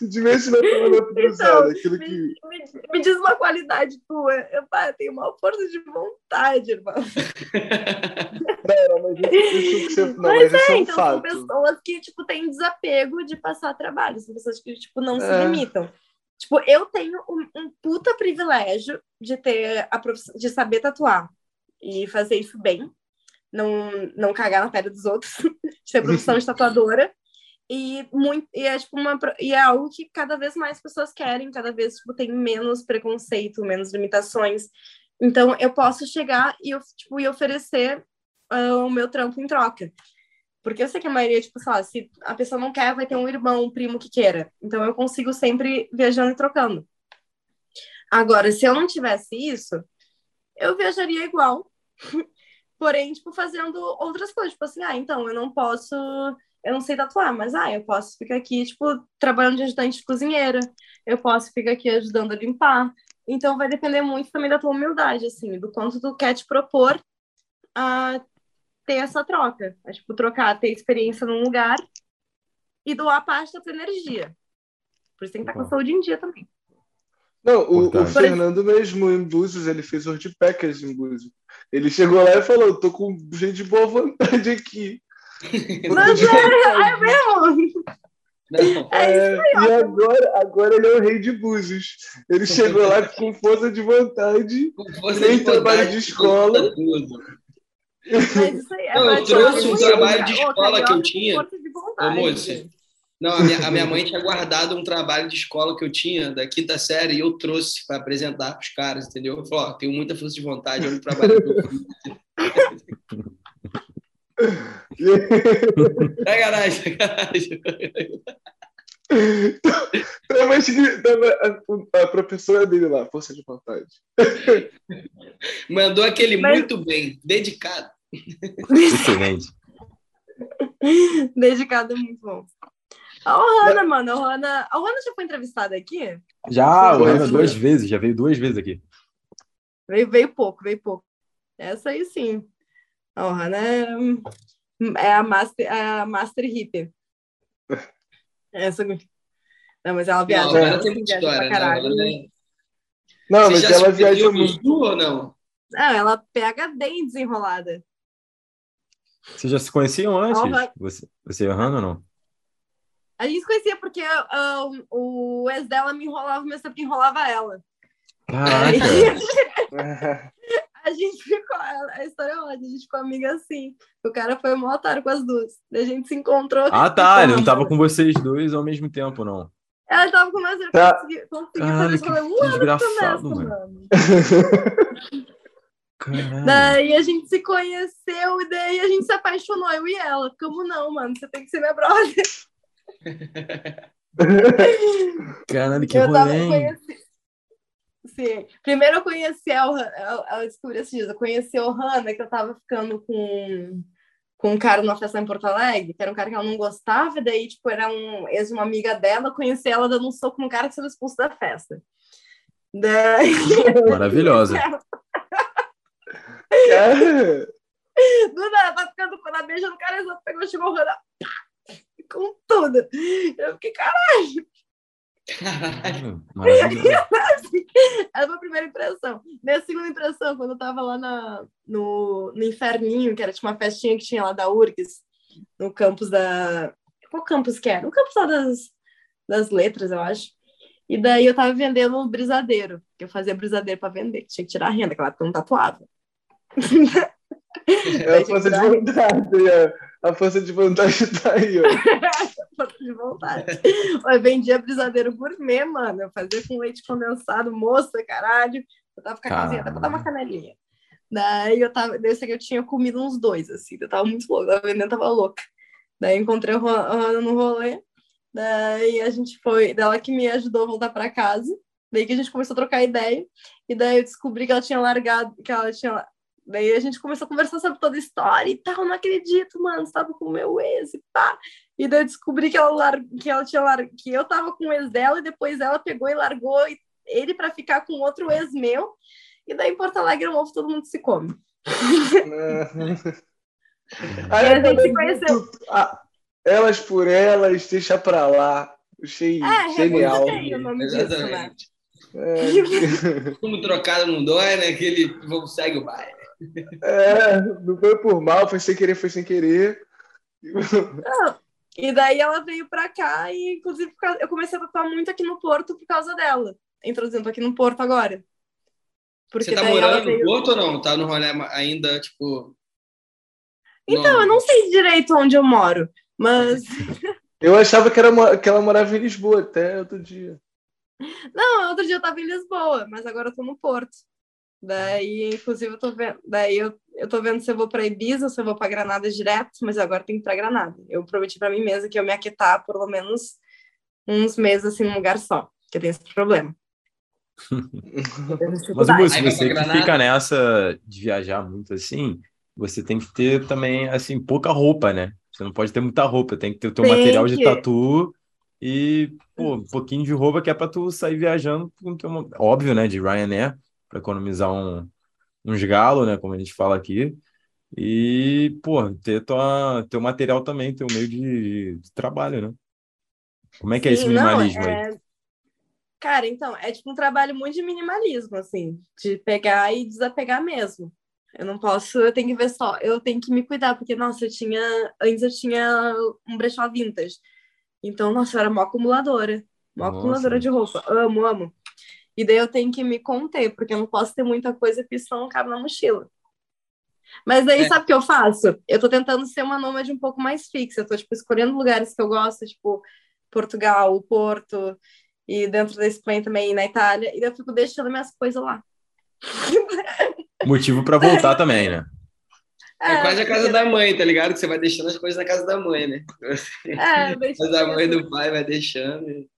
Se tivesse na palavra cruzada, aquilo me, que. Me, me, diz uma qualidade tua. Eu, pá, tenho uma força de vontade, irmão. não, mas isso, isso que você. Não, mas, mas é, é um então fato. são pessoas que, tipo, têm desapego de passar trabalho. São pessoas que, tipo, não é. se limitam. Tipo, eu tenho um, um, puta privilégio de ter a profissão, de saber tatuar e fazer isso bem. Não, não cagar na pele dos outros, [LAUGHS] de ter profissão de tatuadora e muito e é tipo uma e é algo que cada vez mais pessoas querem cada vez tipo, tem menos preconceito menos limitações. Então eu posso chegar e tipo e oferecer uh, o meu trampo em troca. Porque eu sei que a maioria tipo sei se a pessoa não quer vai ter um irmão um primo que queira. Então eu consigo sempre viajando e trocando. Agora se eu não tivesse isso eu viajaria igual. [LAUGHS] Porém tipo fazendo outras coisas. Tipo assim ah então eu não posso eu não sei tatuar, mas ah, eu posso ficar aqui, tipo, trabalhando de ajudante de cozinheira, eu posso ficar aqui ajudando a limpar, Então vai depender muito também da tua humildade, assim, do quanto tu quer te propor a ter essa troca. A, tipo, trocar, ter experiência num lugar e doar parte da tua energia. Por isso tem que estar com a saúde em dia também. Não, o, o Fernando mesmo em Búzios, ele fez Packers em Búzios. Ele chegou lá e falou, tô com gente de boa vontade aqui. Não, é, é mesmo? Não. É, e agora, agora ele é o rei de Búzios. Ele chegou lá com força de vontade, com força nem de trabalho de escola. Isso aí é não, eu trouxe um trabalho de escola que eu tinha. Ô, moça, não, a minha, a minha mãe tinha guardado um trabalho de escola que eu tinha, da quinta série, e eu trouxe para apresentar para os caras, entendeu? Eu falei, ó, tenho muita força de vontade, eu trabalho que [LAUGHS] eu [LAUGHS] [LAUGHS] sacanagem, sacanagem. [LAUGHS] a, a professora dele lá, força de vontade. [LAUGHS] Mandou aquele Mas... muito bem, dedicado. Excelente. Dedicado é muito bom. A Ohana, mano, a Ohana, a Ohana já foi entrevistada aqui? Já, a Ohana duas vezes, já veio duas vezes aqui. Veio, veio pouco, veio pouco. Essa aí sim. A Ohana é, é a Master, é a master Hippie. [LAUGHS] Essa. Não, mas ela viaja. Não, ela tem muita história. Pra caralho. Não, né? não mas ela viaja muito. ou não? Não, ela pega bem desenrolada. Vocês já se conheciam antes? Você, você e a Hannah ou não? A gente se conhecia porque uh, o ex dela me enrolava, mas sempre enrolava ela. Caraca! [LAUGHS] [LAUGHS] a gente [LAUGHS] ficou, a história é ótima, a gente ficou amiga assim. O cara foi um otário com as duas. A gente se encontrou. Ah, tá. Ele não tava com vocês dois ao mesmo tempo, não. Ela tava com nós, eu tá. consegui, consegui Caralho, fazer um ano desgraçado, mano. mano. Caralho. Daí a gente se conheceu e daí a gente se apaixonou, eu e ela. Como não, mano? Você tem que ser minha brother. [LAUGHS] Caralho, que eu rolê. Sim. Primeiro eu conheci a eu descobri esses dias, eu conheci a Ohana, que eu tava ficando com, com um cara numa festa em Porto Alegre, que era um cara que ela não gostava, e daí, tipo, era um ex uma amiga dela, eu conheci ela dando um soco cara que saiu expulso da festa. Daí... [LAUGHS] Maravilhosa. [LAUGHS] Do nada, tá ficando com a beija no cara, ela pegou, chegou a Ohana, com tudo. Eu fiquei, caralho. Caralho, [LAUGHS] Essa foi a primeira impressão. Minha segunda impressão, quando eu tava lá na, no, no Inferninho, que era tipo uma festinha que tinha lá da URGS, no campus da. Qual campus que era? No campus lá das, das letras, eu acho. E daí eu tava vendendo um brisadeiro, que eu fazia brisadeiro para vender, tinha que tirar a renda, aquela época eu não tatuava. [LAUGHS] É a força de vontade, é. a força de vontade tá aí, ó. [LAUGHS] de vontade. [LAUGHS] Eu vendia brisadeiro gourmet, mano. Eu fazia com leite condensado, moça, caralho. Eu tava com a casinha até dar uma canelinha. Daí eu tava, desse que eu tinha comido uns dois, assim, eu tava muito louca, a vendendo tava louca. Daí encontrei a Rona no rolê, daí a gente foi, dela que me ajudou a voltar para casa, daí que a gente começou a trocar ideia, e daí eu descobri que ela tinha largado, que ela tinha Daí a gente começou a conversar sobre toda a história e tal. Não acredito, mano, você tava com o meu ex e pá. E daí eu descobri que ela, lar... que ela tinha lar... que eu tava com o ex dela e depois ela pegou e largou ele para ficar com outro ex meu. E daí em Porto Alegre é um ovo todo mundo se come. [LAUGHS] Aí a gente se conheceu. Elas por elas, deixa pra lá. Achei é, genial. o nome disso, né? É. Como trocado não dói, né? Aquele segue o baile. É, não foi por mal, foi sem querer, foi sem querer. E daí ela veio pra cá e, inclusive, eu comecei a tatuar muito aqui no Porto por causa dela. Introduzindo aqui no Porto agora. Porque Você tá morando veio... no Porto ou não? Tá no rolê ainda, tipo... Então, não. eu não sei direito onde eu moro, mas... [LAUGHS] eu achava que, era, que ela morava em Lisboa até outro dia. Não, outro dia eu tava em Lisboa, mas agora eu tô no Porto. Daí, inclusive, eu tô vendo, daí eu, eu tô vendo se eu vou para Ibiza ou se eu vou para Granada direto, mas agora tenho que ir para Granada. Eu prometi para mim mesma que eu me aquietar por pelo menos uns meses assim num lugar só, que eu tenho esse problema. [LAUGHS] mas Augusto, você que fica nessa de viajar muito assim, você tem que ter também assim pouca roupa, né? Você não pode ter muita roupa, tem que ter o teu tem material que... de tatu E, pô, um pouquinho de roupa que é para tu sair viajando, óbvio, né? De Ryanair, para economizar um, uns galos, né? Como a gente fala aqui. E, pô, ter tua, teu material também, teu meio de, de trabalho, né? Como é que Sim, é esse minimalismo não, é... aí? Cara, então, é tipo um trabalho muito de minimalismo, assim, de pegar e desapegar mesmo. Eu não posso, eu tenho que ver só, eu tenho que me cuidar, porque, nossa, eu tinha, antes eu tinha um brechó vintage. Então, nossa, eu era mó acumuladora, mó nossa. acumuladora de roupa. Amo, amo. E daí eu tenho que me conter, porque eu não posso ter muita coisa, porque senão não cabe na mochila. Mas daí, é. sabe o que eu faço? Eu tô tentando ser uma nômade um pouco mais fixa. Eu tô, tipo, escolhendo lugares que eu gosto, tipo, Portugal, Porto, e dentro da Espanha também, na Itália. E eu fico deixando minhas coisas lá. [LAUGHS] Motivo para voltar também, né? É, é, quase a casa da mãe, tá ligado? Que você vai deixando as coisas na casa da mãe, né? É, Mas [LAUGHS] a mãe do pai vai deixando.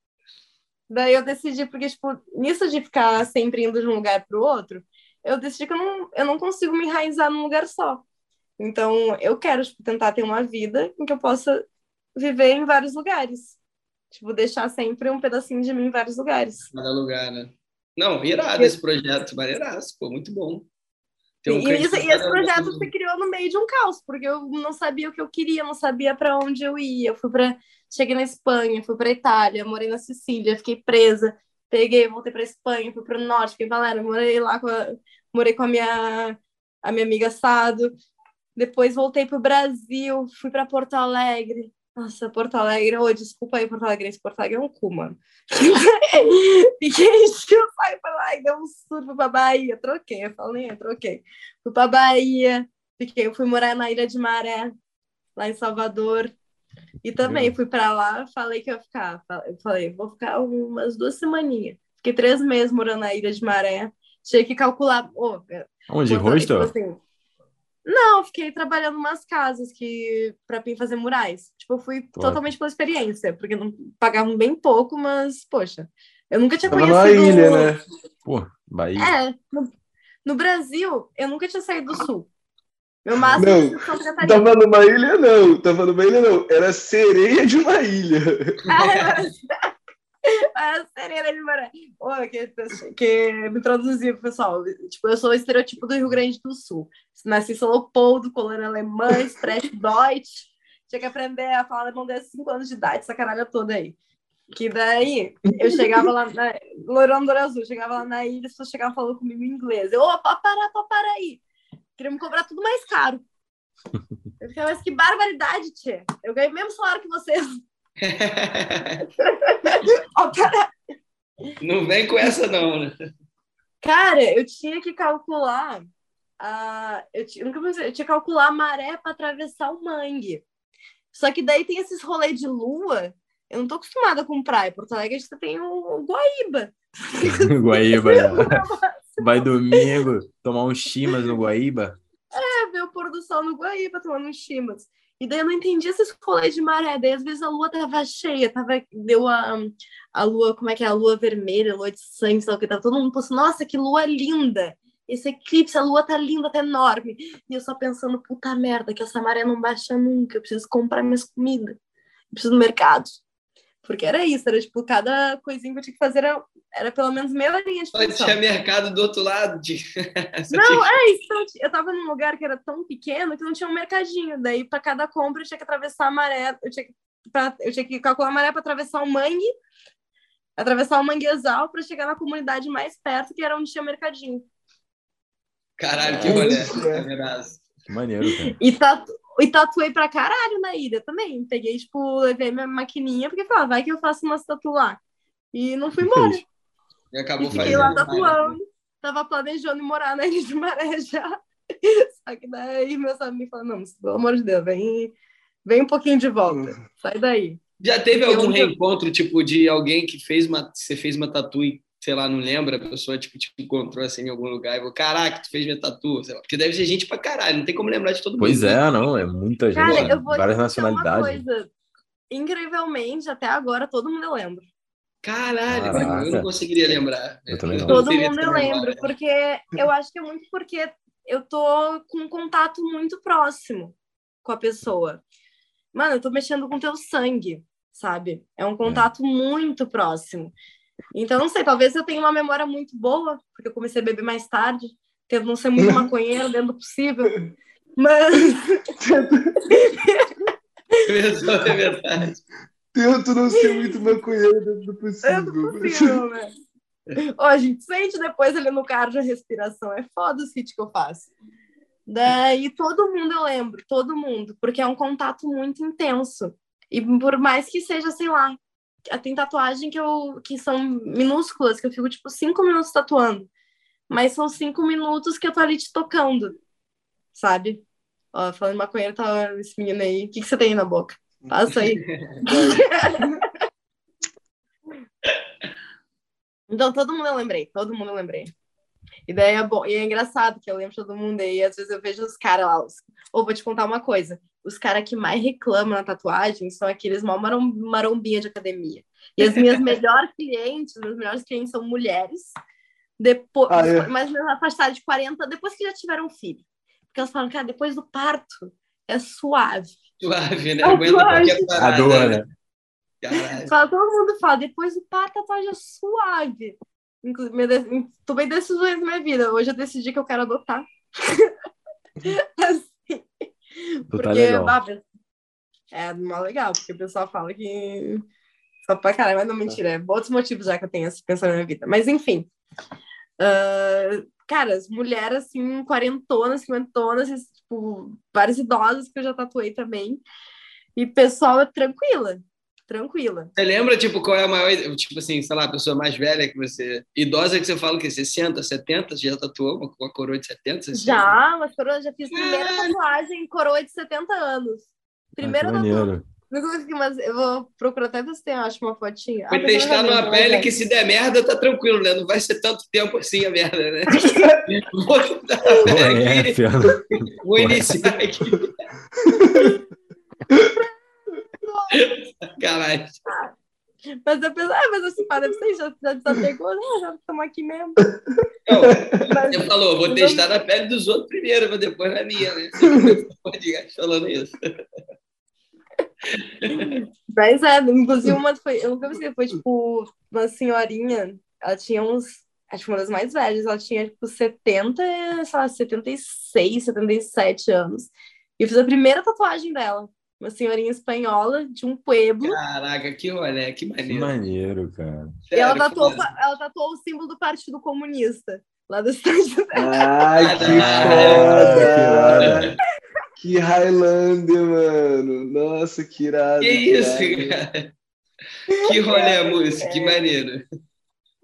Daí eu decidi, porque, tipo, nisso de ficar sempre indo de um lugar para o outro, eu decidi que eu não, eu não consigo me enraizar num lugar só. Então, eu quero tipo, tentar ter uma vida em que eu possa viver em vários lugares. Tipo, deixar sempre um pedacinho de mim em vários lugares. Cada lugar, né? Não, irado esse projeto, maneiraço, pô, muito bom. Um e, isso, e esse projeto se criou no meio de um caos, porque eu não sabia o que eu queria, não sabia para onde eu ia. Eu fui para cheguei na Espanha, fui para Itália, morei na Sicília, fiquei presa, peguei, voltei para Espanha, fui para o norte, fiquei Valéria, morei lá com a, morei com a minha a minha amiga Sado. Depois voltei para o Brasil, fui para Porto Alegre. Nossa, Porto Alegre, oh, desculpa aí, Porto Alegre, esse Porto Alegre é um cu, mano. [LAUGHS] Fiquei eu saí para lá e dei um surto para Bahia, troquei, eu falei, eu troquei. Fui para Bahia, fiquei, eu fui morar na Ilha de Maré, lá em Salvador. E também fui para lá, falei que ia ficar. Eu falei, vou ficar umas duas semaninhas. Fiquei três meses morando na Ilha de Maré. Tinha que calcular. Oh, Onde? Rosto? Tipo assim, não, fiquei trabalhando umas casas que para mim fazer murais. Tipo, eu fui claro. totalmente pela experiência, porque não pagavam bem pouco, mas poxa, eu nunca tinha Tava conhecido. Na ilha, né? Pô, Bahia. É, no, no, Brasil, eu nunca tinha saído do sul. Meu máximo não, é tava numa ilha, não. Tava numa ilha, não. Era sereia de uma ilha. [LAUGHS] [LAUGHS] a sereia de Maré. Oh, que, que me traduziu, pessoal. Tipo, eu sou o estereotipo do Rio Grande do Sul. Nasci em São Leopoldo, colônia alemã, Sprecht [LAUGHS] Deutsch. Tinha que aprender a falar alemão desde 5 anos de idade, essa caralho toda aí. Que daí eu chegava lá na Loirão do Azul, chegava lá na ilha, pessoas chegavam falando comigo em inglês. Eu, opa, para, para, para aí. Queria me cobrar tudo mais caro. Eu ficava, mas que barbaridade, tia. Eu ganhei o mesmo salário que vocês. [LAUGHS] Não vem com essa, não, né? Cara, eu tinha que calcular. Uh, eu, tinha, eu tinha que calcular a maré para atravessar o mangue. Só que daí tem esses rolês de lua. Eu não tô acostumada com praia. Porto Alegre a gente tem o Guaíba. [LAUGHS] Guaíba. [LAUGHS] É. Vai domingo tomar uns chimas no Guaíba. É, ver o pôr do sol no Guaíba tomando uns chimas. E daí eu não entendi esses rolês de maré. Daí às vezes a lua tava cheia, tava, deu a, a lua, como é que é? A lua vermelha, a lua de sangue, sei lá o que. Tava todo mundo pensando, nossa, que lua linda! Esse eclipse, a lua tá linda, tá enorme. E eu só pensando, puta merda, que essa maré não baixa nunca. Eu preciso comprar minhas comidas. Eu preciso do mercado. Porque era isso, era tipo, cada coisinha que eu tinha que fazer era, era pelo menos meia linha de função. Tinha mercado do outro lado. De... [LAUGHS] não, é isso. Eu tava num lugar que era tão pequeno que não tinha um mercadinho. Daí, para cada compra, eu tinha que atravessar a maré. Eu tinha que, pra, eu tinha que calcular a maré para atravessar o mangue, atravessar o manguezal para chegar na comunidade mais perto, que era onde tinha o mercadinho. Caralho, que é maneiro. Que maneiro, cara. E tá, e tatuei pra caralho na ilha também. Peguei, tipo, levei minha maquininha, porque falava, vai que eu faço uma tatu lá. E não fui embora. E acabou e fiquei fazendo. lá tatuando. Tava planejando morar na [LAUGHS] Ilha de Maré já. Só que daí meus amigos falaram, não, pelo amor de Deus, vem, vem um pouquinho de volta. Sai daí. Já teve algum reencontro, tipo, de alguém que fez uma. Você fez uma tatu e sei lá, não lembra, a pessoa tipo, te encontrou assim em algum lugar e falou, caraca, tu fez minha tatu, sei lá. Porque deve ser gente pra caralho, não tem como lembrar de todo mundo. Pois né? é, não, é muita gente, Cara, vou várias nacionalidades. Incrivelmente, até agora, todo mundo eu lembro. Caralho, Caraca. eu não conseguiria lembrar. Eu também não. Todo mundo eu lembro, porque eu acho que é muito porque eu tô com um contato muito próximo com a pessoa. Mano, eu tô mexendo com teu sangue. sabe? É um contato é. muito próximo. Então, não sei, talvez eu tenha uma memória muito boa, porque eu comecei a beber mais tarde, tendo não ser muito maconheiro dentro do possível. Mas. é verdade. Tento não ser muito maconheiro dentro do possível. Dentro do possível, né? Ó, gente, sente depois ali no carro de respiração. É foda o hit que eu faço. Daí todo mundo eu lembro, todo mundo, porque é um contato muito intenso. E por mais que seja, sei lá, tem tatuagem que, eu, que são minúsculas, que eu fico tipo cinco minutos tatuando. Mas são cinco minutos que eu tô ali te tocando, sabe? Ó, falando maconheiro, tá esse menino aí. O que, que você tem aí na boca? Passa aí. [LAUGHS] então, todo mundo eu lembrei, todo mundo eu lembrei. E daí é bom, e é engraçado que eu lembro todo mundo aí, às vezes eu vejo os caras lá, os... ou vou te contar uma coisa, os caras que mais reclamam na tatuagem são aqueles mal marombinha de academia. E as minhas [LAUGHS] melhores clientes, meus melhores clientes são mulheres, depois, ah, é. mas na faixa de 40, depois que já tiveram filho. Porque elas falam, cara, depois do parto é suave. Suave, né? É Aguenta qualquer parada. Adora. Fala, todo mundo fala, depois do parto a tatuagem é suave. Inclusive, tomei decisões na minha vida. Hoje eu decidi que eu quero adotar. [LAUGHS] assim, porque, tá legal. é mó legal, porque o pessoal fala que só pra caralho, mas não mentira, é outros motivos já que eu tenho esse pensamento na minha vida. Mas enfim. Uh, cara, as mulheres assim, quarentonas, cinquentonas, tipo, várias idosas que eu já tatuei também. E pessoal é tranquila tranquila. Você lembra, tipo, qual é a maior, tipo assim, sei lá, a pessoa mais velha que você, idosa que você fala que 60, 70, já tatuou uma, uma coroa de 70? 60? Já, uma coroa, já fiz primeira tatuagem coroa de 70 anos. Primeira ah, tatuagem. Mas eu vou procurar até ver se tem, acho, uma fotinha. Foi ah, testar numa pele que se der merda, tá tranquilo, né? Não vai ser tanto tempo assim a merda, né? [LAUGHS] vou, é, vou iniciar aqui. Caralho. Mas eu penso, ah, mas assim, pá, deve ser, já, já desapegou, né? Já estamos aqui mesmo. Não, mas, você falou, vou testar na pele dos outros primeiro, mas depois na minha, né? Você falando isso. Mas é, inclusive uma foi, eu nunca vi, foi tipo uma senhorinha, ela tinha uns, acho que uma das mais velhas, ela tinha tipo 70, sei lá, 76, 77 anos. E eu fiz a primeira tatuagem dela uma senhorinha espanhola de um pueblo. Caraca, que rolê, que maneiro. Que maneiro, cara. e ela tatuou, ela tatuou o símbolo do Partido Comunista, lá do Estados Ai, que foda! que Highlander, mano. Nossa, que irado. Que, que isso, irado. cara. Que rolê, música, que maneiro.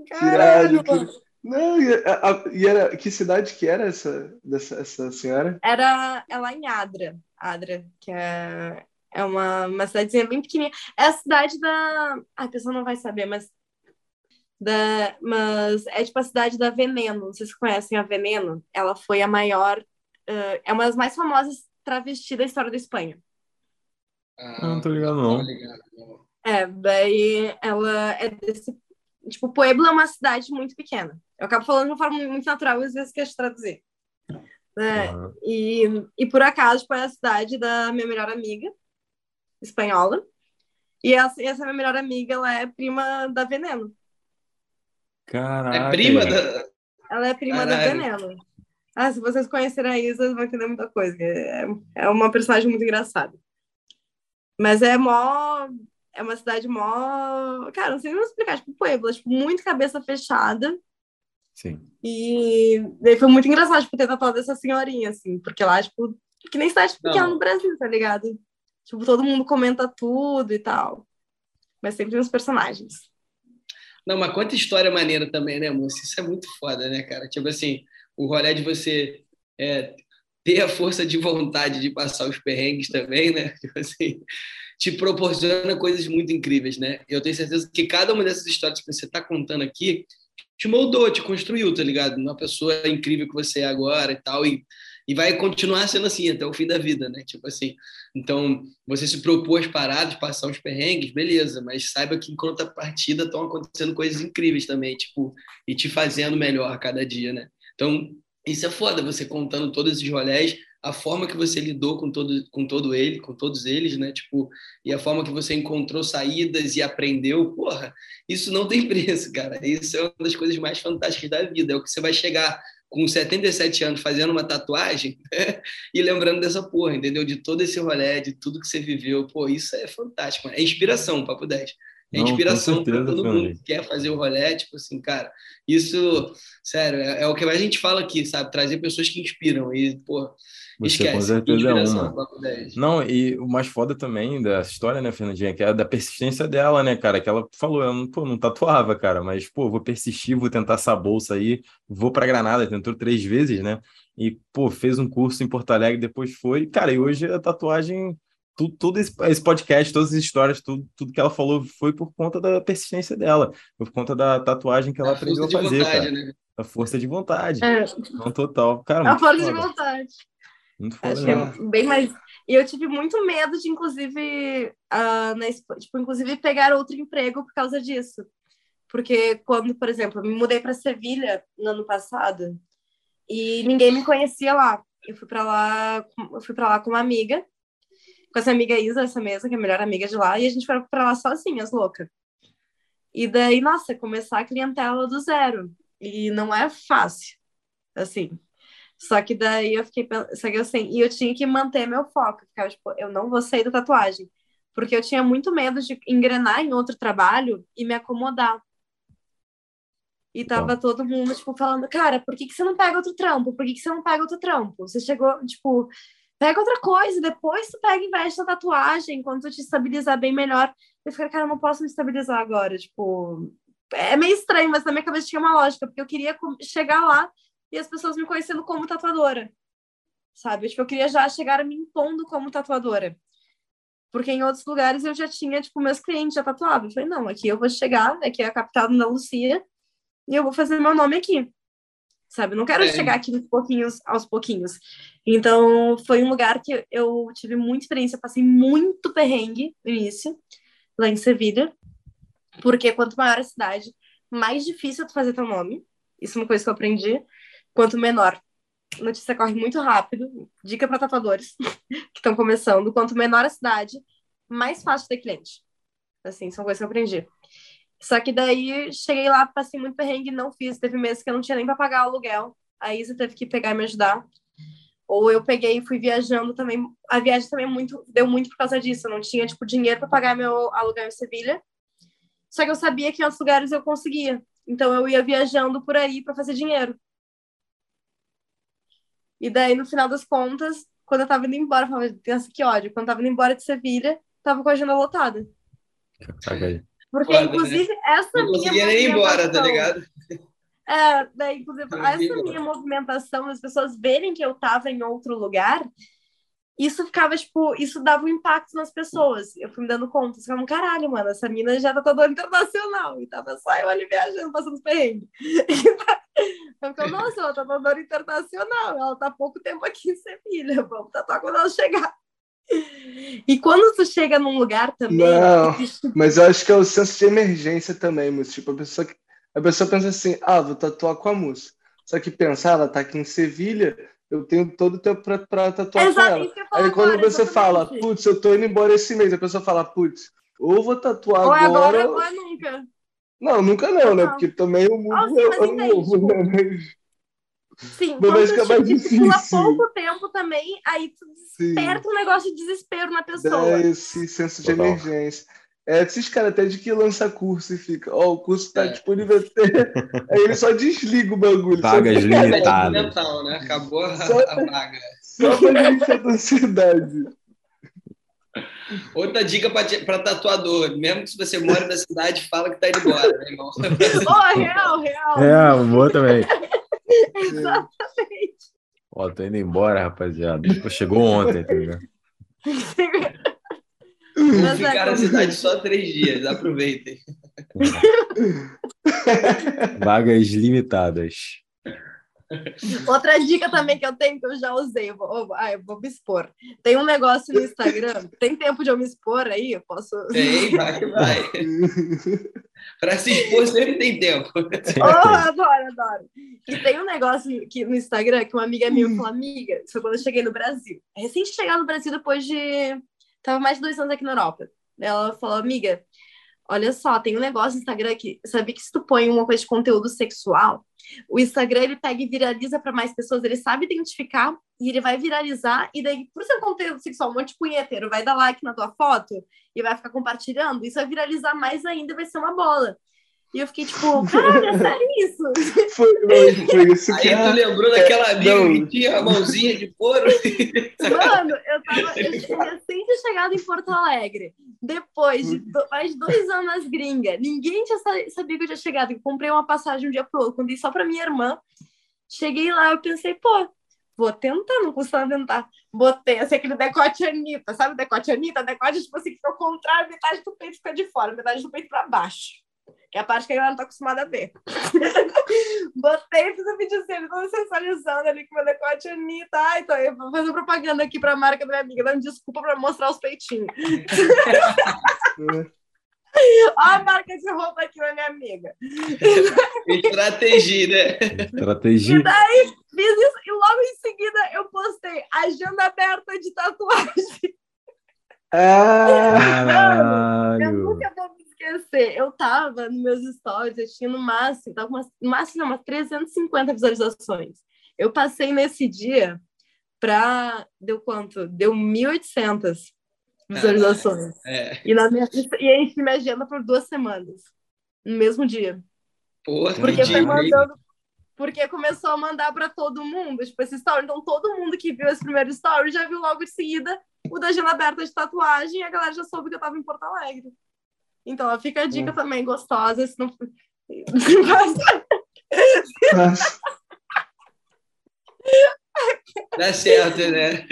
Que irado. Que... Não, e, a, e, era, que cidade que era essa, dessa, essa senhora? Era ela em Adra, Adra, que é, é uma, uma cidadezinha bem pequenininha. É a cidade da. Ah, a pessoa não vai saber, mas. Da, mas é tipo a cidade da Veneno. Não sei se conhecem a Veneno. Ela foi a maior. Uh, é uma das mais famosas travestis da história da Espanha. Ah, não tô ligado, não. É, daí ela é desse. Tipo, Puebla é uma cidade muito pequena. Eu acabo falando de uma forma muito natural e às vezes quero traduzir. Né? Uhum. E, e por acaso, foi a cidade da minha melhor amiga, espanhola. E essa, essa minha melhor amiga, ela é prima da Veneno. Caraca. É prima da... Ela é prima Caralho. da Veneno. Ah, se vocês conhecerem a Isa, vão entender muita coisa. É, é uma personagem muito engraçada. Mas é mó... É uma cidade mó... Cara, não sei nem explicar. Tipo, Puebla. Tipo, muito cabeça fechada. Sim. E daí foi muito engraçado, tipo, ter tatuado essa senhorinha, assim. Porque lá, tipo... Que nem cidade pequena no Brasil, tá ligado? Tipo, todo mundo comenta tudo e tal. Mas sempre uns personagens. Não, mas quanta história maneira também, né, moça? Isso é muito foda, né, cara? Tipo assim, o rolê de você é, ter a força de vontade de passar os perrengues também, né? [LAUGHS] Tipo assim, te proporciona coisas muito incríveis, né? Eu tenho certeza que cada uma dessas histórias que você está contando aqui te moldou, te construiu, tá ligado? Uma pessoa incrível que você é agora e tal. E e vai continuar sendo assim até o fim da vida, né? Tipo assim, então você se propôs parar de passar uns perrengues, beleza, mas saiba que em contrapartida estão acontecendo coisas incríveis também, tipo, e te fazendo melhor a cada dia, né? Então, isso é foda, você contando todos esses rolés, a forma que você lidou com todo, com todo ele, com todos eles, né? Tipo, e a forma que você encontrou saídas e aprendeu, porra, isso não tem [LAUGHS] preço, cara. Isso é uma das coisas mais fantásticas da vida. É o que você vai chegar com 77 anos fazendo uma tatuagem né? [LAUGHS] e lembrando dessa porra, entendeu? De todo esse rolê, de tudo que você viveu. Pô, isso é fantástico. É inspiração, papo 10. É inspiração para todo mundo que quer fazer o rolê, tipo assim, cara, isso, sério, é, é, o que a gente fala aqui, sabe? Trazer pessoas que inspiram e, pô, você Esquece, com certeza é uma. Não, e o mais foda também da história, né, Fernandinha, que é da persistência dela, né, cara? Que ela falou, eu não, pô, não tatuava, cara, mas, pô, vou persistir, vou tentar essa bolsa aí, vou para Granada, tentou três vezes, né? E, pô, fez um curso em Porto Alegre, depois foi. Cara, e hoje a tatuagem, tudo, tudo esse, esse podcast, todas as histórias, tudo, tudo que ela falou foi por conta da persistência dela, por conta da tatuagem que ela a aprendeu a fazer, vontade, cara. Né? A força de vontade. É. Não, total. Cara, a força foda. de vontade. Muito foda, Acho né? bem mais. E eu tive muito medo de, inclusive, uh, na, tipo, inclusive, pegar outro emprego por causa disso. Porque quando, por exemplo, eu me mudei para Sevilha no ano passado e ninguém me conhecia lá. Eu fui para lá, eu fui para lá com uma amiga, com essa amiga Isa, essa mesma, que é a melhor amiga de lá, e a gente foi para lá sozinhas, louca. E daí, nossa, começar a clientela do zero. E não é fácil, assim. Só que daí eu fiquei só que eu, assim, e eu tinha que manter meu foco, ficava tipo, eu não vou sair da tatuagem, porque eu tinha muito medo de engrenar em outro trabalho e me acomodar. E tava Bom. todo mundo, tipo, falando, cara, por que, que você não pega outro trampo? Por que, que você não pega outro trampo? Você chegou, tipo, pega outra coisa, depois tu pega e investe na tatuagem, quando tu te estabilizar bem melhor. Eu falei, cara, eu não posso me estabilizar agora, tipo, é meio estranho, mas na minha cabeça tinha uma lógica, porque eu queria chegar lá e as pessoas me conhecendo como tatuadora, sabe? Tipo, eu queria já chegar me impondo como tatuadora. Porque em outros lugares eu já tinha, tipo, meus clientes já tatuavam. Eu falei, não, aqui eu vou chegar, aqui é a capital da Lucia, e eu vou fazer meu nome aqui. Sabe? Eu não quero é. chegar aqui aos pouquinhos, aos pouquinhos. Então, foi um lugar que eu tive muita experiência, passei muito perrengue no início, lá em Sevilha. Porque quanto maior a cidade, mais difícil é tu fazer teu nome. Isso é uma coisa que eu aprendi quanto menor. Notícia corre muito rápido. Dica para tatuadores [LAUGHS] que estão começando: quanto menor a cidade, mais fácil ter cliente. Assim, são coisas que eu aprendi. Só que daí cheguei lá, passei muito perrengue, não fiz. Teve meses que eu não tinha nem para pagar o aluguel. A Isa teve que pegar e me ajudar. Ou eu peguei e fui viajando também. A viagem também muito, deu muito por causa disso. Eu não tinha tipo dinheiro para pagar meu aluguel em Sevilha. Só que eu sabia que em outros lugares eu conseguia. Então eu ia viajando por aí para fazer dinheiro. E daí, no final das contas, quando eu tava indo embora, eu falava, pensa que ódio. Quando eu tava indo embora de Sevilha, tava com a agenda lotada. Porque, Foda, inclusive, né? essa não minha. Não nem ir embora, tá ligado? É, daí, inclusive, essa minha movimentação, as pessoas verem que eu tava em outro lugar, isso ficava, tipo, isso dava um impacto nas pessoas. Eu fui me dando conta, assim, caralho, mano, essa mina já tá toda internacional. E tava só eu ali viajando, passando os perrengues. [LAUGHS] Eu ficava, nossa, ela tá tatuadora internacional, ela tá há pouco tempo aqui em Sevilha, vamos tatuar quando ela chegar. E quando tu chega num lugar também. Não, mas eu acho que é o senso de emergência também, Múcio. Tipo, a pessoa, a pessoa pensa assim, ah, vou tatuar com a música. Só que pensar, ela tá aqui em Sevilha, eu tenho todo o tempo para tatuar Exato, com ela. Aí quando agora, você exatamente. fala, putz, eu tô indo embora esse mês, a pessoa fala, putz, ou vou tatuar ou agora. Ou agora ou nunca. Não, nunca não, né? Porque também o mundo oh, sim, é, é novo, né? Mas... Sim, mas vai ficar mais difícil. Há pouco tempo também, aí tu desperta Sim. um negócio de desespero na pessoa. É esse senso de Total. emergência. É, esses caras até de que lança curso e fica, ó, oh, o curso tá é. disponível até. [LAUGHS] Aí ele só desliga o bagulho. Vagas limitadas. né? Acabou a, só, a vaga. Só pra gente a ansiedade. Outra dica para tatuador: mesmo que se você mora na cidade, fala que tá indo embora, né, irmão? [LAUGHS] oh, real, real. É, boa também. [LAUGHS] Exatamente. Ó, tô indo embora, rapaziada. Chegou ontem, tá ligado? Vou ficar na cidade só três dias, aproveitem. [LAUGHS] Vagas limitadas. Outra dica também que eu tenho, que eu já usei, eu vou, ah, eu vou me expor. Tem um negócio no Instagram, [LAUGHS] tem tempo de eu me expor aí? Eu posso. Tem, vai, vai. Para se expor sempre tem tempo. Oh, adoro, adoro. E tem um negócio que, no Instagram que uma amiga minha falou, amiga, isso foi quando eu cheguei no Brasil. É recente chegar no Brasil depois de. Tava mais de dois anos aqui na Europa. Ela falou, amiga, olha só, tem um negócio no Instagram que sabe que se tu põe uma coisa de conteúdo sexual, o Instagram ele pega e viraliza para mais pessoas, ele sabe identificar e ele vai viralizar, e daí, por ser conteúdo sexual, um monte de punheteiro vai dar like na tua foto e vai ficar compartilhando, isso vai viralizar mais ainda, vai ser uma bola. E eu fiquei tipo, caralho, é sério isso? [LAUGHS] Foi, foi isso que Aí tu lembrou daquela amiga não. que tinha a mãozinha de couro? [LAUGHS] Mano, eu tava eu recém chegado em Porto Alegre, depois de do, mais de dois anos nas gringas. Ninguém tinha sabia que eu tinha chegado. Eu comprei uma passagem um dia pro outro, quando só pra minha irmã. Cheguei lá, eu pensei, pô, vou tentar, não custa tentar. Botei, assim, aquele decote Anitta, sabe decote Anitta? Decote, tipo assim, que fica ao contrário, metade do peito fica de fora, metade do peito pra baixo que é a parte que a galera não tá acostumada a ver. [LAUGHS] Botei, fiz o videozinho, todo sensualizando ali com meu decote Anitta. Ai, tô eu vou fazer propaganda aqui pra marca da minha amiga, dando desculpa pra mostrar os peitinhos. [LAUGHS] Olha a marca de roupa aqui da minha amiga. Estratégia, né? Estratégia. E daí fiz isso, e logo em seguida eu postei agenda aberta de tatuagem. Ah, [LAUGHS] eu nunca vou esquecer. Eu tava nos meus stories, eu tinha no máximo, tava umas, no máximo, umas 350 visualizações. Eu passei nesse dia para deu quanto? Deu 1.800 visualizações. É, é. E, na minha, e enchi minha agenda por duas semanas, no mesmo dia. Porra, porque foi mandando, porque começou a mandar para todo mundo, tipo, esse story. Então, todo mundo que viu esse primeiro story já viu logo de seguida o da agenda aberta de tatuagem e a galera já soube que eu tava em Porto Alegre. Então, fica a dica hum. também gostosa. Se não... [LAUGHS] Dá certo, né?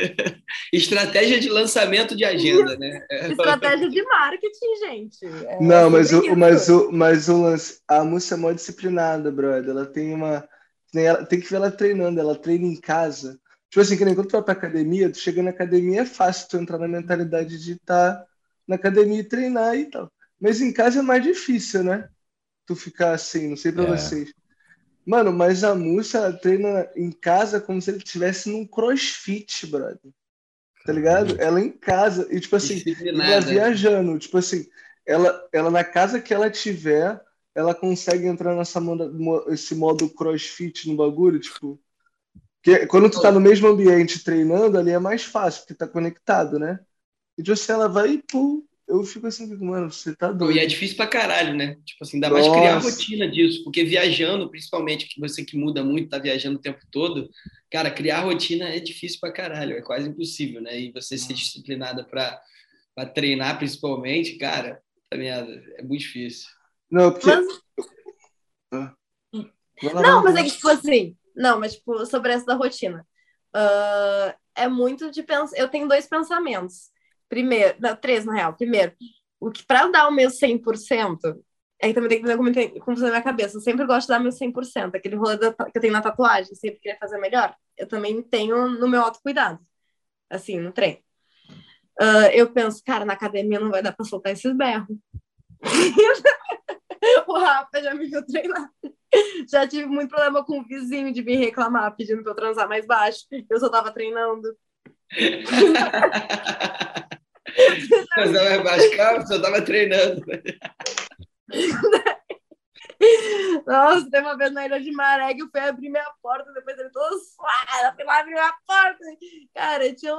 Estratégia de lançamento de agenda, né? [LAUGHS] Estratégia de marketing, gente. É não, mas o, mas, o, mas o lance, a música é muito disciplinada, brother. Ela tem uma. Tem, ela, tem que ver ela treinando, ela treina em casa. Tipo assim, que nem quando tu vai pra academia, tu chega na academia, é fácil tu entrar na mentalidade de estar tá na academia e treinar e tal. Mas em casa é mais difícil, né? Tu ficar assim, não sei pra é. vocês. Mano, mas a Múcia treina em casa como se ele estivesse num crossfit, brother. Tá ligado? Ela em casa. E, tipo assim, ela viajando. Tipo assim, ela, ela na casa que ela tiver, ela consegue entrar nessa moda, esse modo crossfit no bagulho, tipo. Que quando tu tá no mesmo ambiente treinando, ali é mais fácil, porque tá conectado, né? E tipo assim, ela vai e pum, eu fico assim, mano, você tá doido. E é difícil pra caralho, né? Tipo assim, ainda mais criar rotina disso, porque viajando, principalmente, que você que muda muito, tá viajando o tempo todo, cara, criar rotina é difícil pra caralho, é quase impossível, né? E você ser disciplinada pra, pra treinar, principalmente, cara, tá merda, é muito difícil. Não, porque. Mas... Ah. Não, mas é que, tipo assim, não, mas, tipo, sobre essa da rotina. Uh, é muito de pensar. Eu tenho dois pensamentos Primeiro, não, três na real. Primeiro, o que para dar o meu 100%, aí também tem que tem, como funciona na minha cabeça. Eu sempre gosto de dar meu 100%, aquele rolê da, que eu tenho na tatuagem, sempre queria fazer melhor. Eu também tenho no meu autocuidado, assim, no treino. Uh, eu penso, cara, na academia não vai dar para soltar esses berros. [LAUGHS] o Rafa já me viu treinar. Já tive muito problema com o vizinho de vir reclamar, pedindo para eu transar mais baixo. Eu só tava treinando. [LAUGHS] Mas não é baixo, só tava treinando. [LAUGHS] Nossa, tem uma vez na Ilha de Maré que eu fui abrir minha porta, depois ele todo suado, fui lá abrir minha porta. Cara, eu tinha,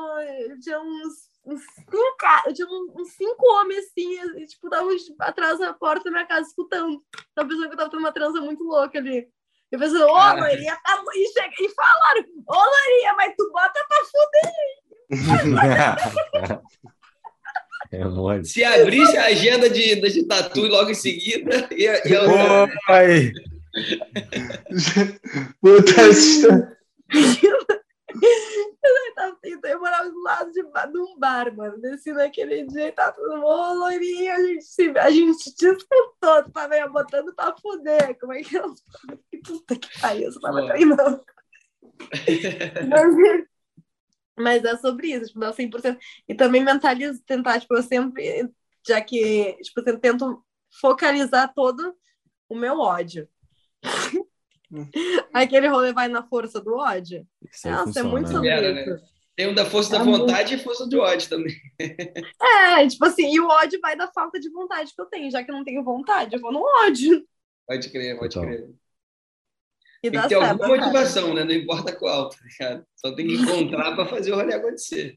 tinha uns, uns cinco, eu tinha uns cinco homens assim, e, tipo, estavam atrás da porta da minha casa escutando. Tava pensando que eu tava tendo uma trança muito louca ali. Eu pensei, ô, oh, Loirinha, tá... e, chega... e falaram, ô, oh, Loirinha, mas tu bota pra fuder. [LAUGHS] É. Se abrisse a agenda de, de tatu logo em seguida, ia. ia... Oi! Puta essa. Eu morava do lado de, de um bar, mano. Desci naquele dia e tá todo mundo, loirinho, a gente, se, a gente te escutou, tu tava aí botando pra fuder. Como é que eu. Puta que pariu, você tava treinando. [LAUGHS] mas, mas é sobre isso, tipo, dar 100%. E também mentalizo, tentar, tipo, eu sempre, já que, tipo, eu tento focalizar todo o meu ódio. Aquele rolê vai na força do ódio. Nossa, funciona, é muito sobre né? isso. Né? Tem um da força é da vontade muito... e força do ódio também. [LAUGHS] É, tipo assim, e o ódio vai da falta de vontade que eu tenho. Já que eu não tenho vontade, eu vou no ódio. Pode crer, pode então. crer. E tem que ter alguma motivação, né? Não importa qual, tá ligado? Só tem que [LAUGHS] encontrar para fazer o rolê acontecer.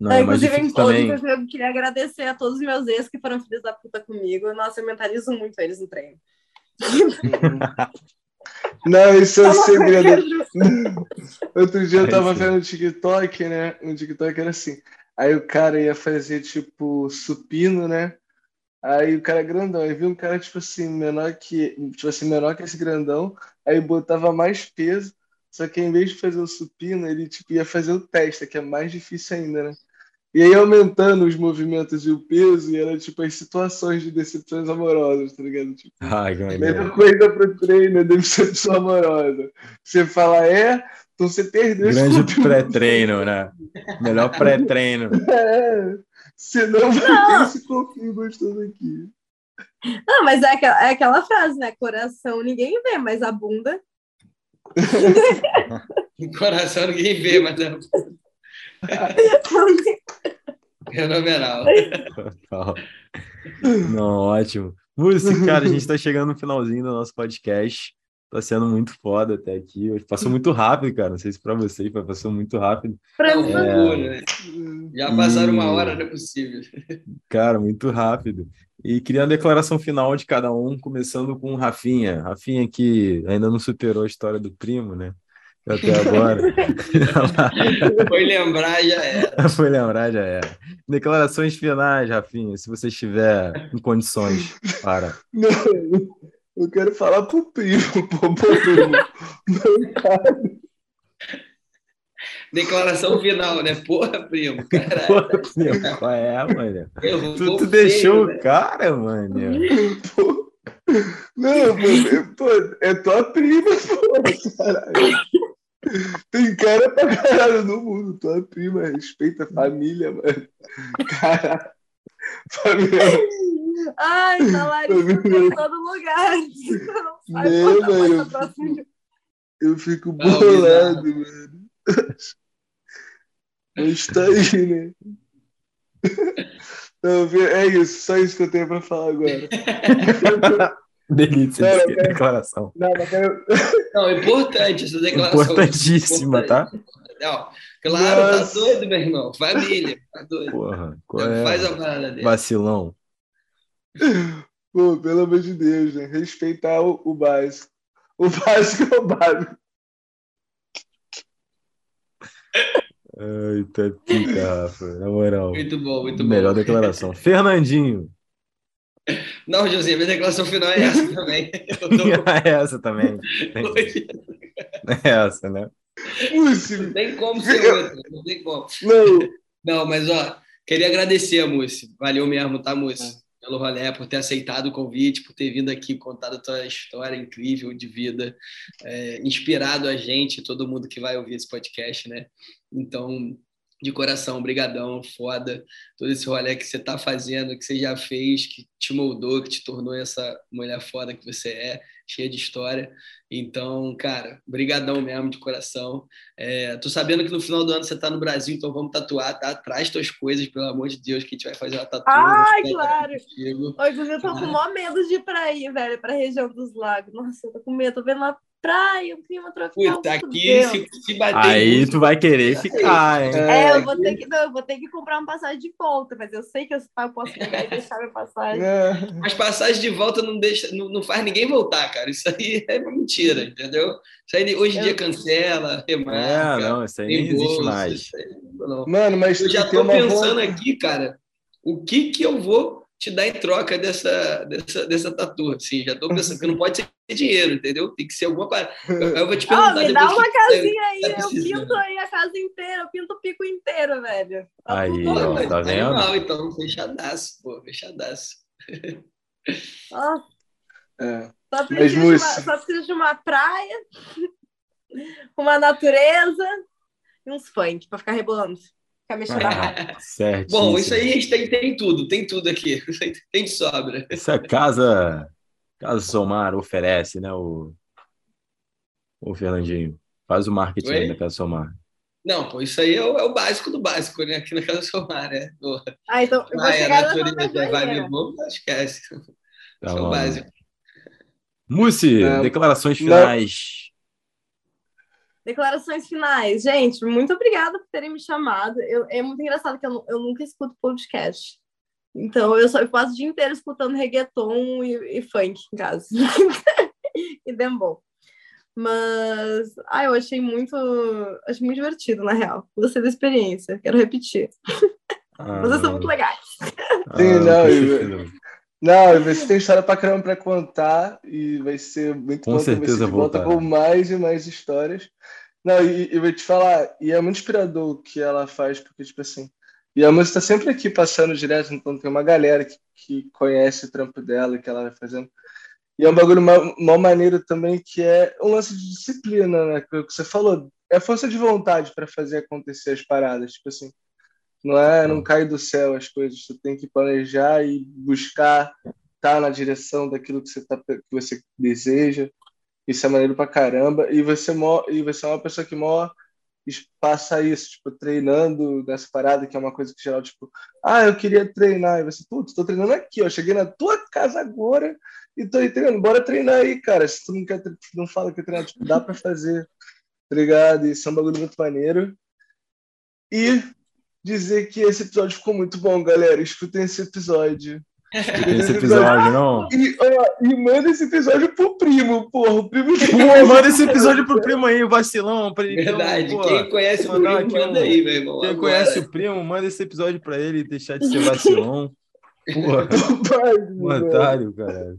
Não, é, inclusive, em também... eu queria agradecer a todos os meus ex que foram filhos da puta comigo. Nossa, eu mentalizo muito eles no treino. [LAUGHS] Não, isso é um segredo. Outro dia eu tava vendo um TikTok, né? Um TikTok era assim. Aí o cara ia fazer, tipo, supino, né? Aí o cara é grandão, aí viu um cara, tipo assim, menor que, tipo assim, menor que esse grandão, aí botava mais peso, só que em vez de fazer o supino, ele, tipo, ia fazer o testa, que é mais difícil ainda, né? E aí aumentando os movimentos e o peso, e era tipo as situações de decepções amorosas, tá ligado? Tipo, Ai, a melhor coisa pro treino é [LAUGHS] decepção amorosa. Você fala, é, então você perdeu Grande pré-treino, né? Melhor pré-treino. [LAUGHS] É, senão vai ter esse confio gostoso aqui. Não, mas é aquela, é aquela frase, né? Coração ninguém vê, mas a bunda. [LAUGHS] Coração ninguém vê, mas a bunda. [LAUGHS] Fenomenal. Não, ótimo. Música, cara, a gente está chegando no finalzinho do nosso podcast. Tá sendo muito foda até aqui. Passou muito rápido, cara. Não sei se para vocês, mas passou muito rápido. Pra mim, é... né? Já passaram e... uma hora, não é possível. Cara, muito rápido. E queria a declaração final de cada um, começando com o Rafinha. Rafinha que ainda não superou a história do primo, né? até agora. [LAUGHS] Foi lembrar, já era. [LAUGHS] Foi lembrar, já era. Declarações finais, Rafinha, se você estiver em condições para. Não, eu quero falar pro primo, [LAUGHS] pro primo. Declaração final, né? Porra, primo, caralho. Porra, primo, qual é, mano? Tu, tu deixou o cara, mano. Não, pô, é tua prima, pô, caralho. Tem cara pra caralho no mundo. Tua prima respeita a família, mano. Caralho. Ai, Talarico em todo lugar. Não, mano. Eu fico bolado, mano. Mas tá aí, né? Não, é isso, só isso que eu tenho pra falar agora. [LAUGHS] Delícia não, quero... declaração. Não, não, quero... não, importante essa declaração. Importantíssima, tá? Não, claro, tá Nossa. tá doido, meu irmão. Família, tá doido. Porra, qual é? Faz a parada dele. Vacilão. Pô, pelo amor de Deus, né? Respeitar o, o básico. O básico é o básico. Ai, tá pica, Rafa. Na moral. Muito bom, muito bom. Melhor declaração. Fernandinho. Não, Josinha, minha declaração final é essa também. [LAUGHS] Tô... é essa também. É essa, né? Não tem como ser [LAUGHS] outra, não tem como. Não. Não, mas ó, queria agradecer a Múcio. Valeu mesmo, tá, Múcio? Pelo rolê, por ter aceitado o convite, por ter vindo aqui contado a tua história incrível de vida, é, inspirado a gente, todo mundo que vai ouvir esse podcast, né? Então, de coração, brigadão, foda, todo esse rolê que você está fazendo, que você já fez, que te moldou, que te tornou essa mulher foda que você é, cheia de história. Então, cara, brigadão mesmo, de coração. É, tô sabendo que no final do ano você está no Brasil, então vamos tatuar, tá? Traz tuas coisas, pelo amor de Deus, que a gente vai fazer uma tatuagem. Ai, claro! Hoje eu tô com o maior medo de ir pra aí, velho, pra região dos lagos. Nossa, eu tô com medo, tô vendo uma praia, um clima tropical. Puta, aqui se, se, bater. Aí muito, tu vai querer ficar, hein? É, eu vou, ter que, não, eu vou ter que comprar uma passagem de volta, mas eu sei que eu posso pegar e deixar minha passagem. É. Mas passagem de volta não, deixa, não, não faz ninguém voltar, cara. Isso aí [LAUGHS] é uma mentira, entendeu? Isso aí hoje em dia cancela, remarca. É, não, isso aí nem existe mais. Aí. Mano, mas eu já tô pensando aqui, cara, o que que eu vou te dar em troca dessa, dessa, dessa tatu. Assim, já estou pensando que não pode ser dinheiro, entendeu? Tem que ser alguma coisa. Eu vou te perguntar. Oh, me dá uma casinha aí, tá eu pinto aí a casa inteira, eu pinto o pico inteiro, velho. Tá aí, ó, tá vendo? Animal, então, fechadaço, pô, fechadaço. Oh. [LAUGHS] É. Só, Mas, de uma, só precisa de uma praia. [LAUGHS] uma natureza e uns funk para ficar rebolando. Ficar mexendo ah, certo. Bom, isso aí a gente tem, tem tudo, tem tudo aqui. [LAUGHS] Tem de sobra. Essa casa, Casa Somar oferece, né? O, o Fernandinho. Faz o marketing Oi? da Casa Somar. Não, pô, isso aí é o, é o, básico do básico, né? Aqui na Casa Somar, né? Ah, então eu vou Maia, chegar natureza, vibe bom, esquece. Tá isso é o básico. Mussi, é, declarações finais. Declarações finais. Gente, muito obrigada por terem me chamado. Eu, é muito engraçado que eu, eu nunca escuto podcast. Então, eu só eu passo o dia inteiro escutando reggaeton e, e funk em casa. [LAUGHS] e dembow. Mas, ah, eu achei muito, achei muito divertido, na real. Gostei da experiência, quero repetir. Ah, Vocês são muito legais. Sim, não, ah, não, você tem história pra caramba pra contar e vai ser muito com bom certeza você volta com mais e mais histórias. Não, e, e vou te falar, e é muito inspirador o que ela faz, porque, tipo assim, e a música tá sempre aqui passando direto, então tem uma galera que, que conhece o trampo dela, que ela vai fazendo. E é um bagulho mal maneiro também, que é um lance de disciplina, né? Que, que você falou, é força de vontade para fazer acontecer as paradas, tipo assim. Não é, não cai do céu as coisas. Você tem que planejar e buscar estar tá na direção daquilo que você tá, que você deseja. Isso é maneiro pra caramba. E você e você é uma pessoa que mora passa isso, tipo, treinando nessa parada, que é uma coisa que geral, tipo, ah, eu queria treinar. E você, putz, tô treinando aqui, ó. Cheguei na tua casa agora e tô aí treinando. Bora treinar aí, cara. Se tu não quer, não fala que treinar, tipo, dá pra fazer. Tá ligado? Isso é um bagulho muito maneiro. E dizer que esse episódio ficou muito bom, galera. Escutem esse episódio. Escutem esse episódio, não? E, ó, e manda esse episódio pro primo, porra. O primo Pô, manda esse episódio pro primo aí, vacilão. Pra ele, Verdade. Então, Quem conhece o primo, manda aí, meu irmão. Quem agora. conhece o primo, manda esse episódio pra ele e deixar de ser vacilão. Porra. [LAUGHS] otário, cara.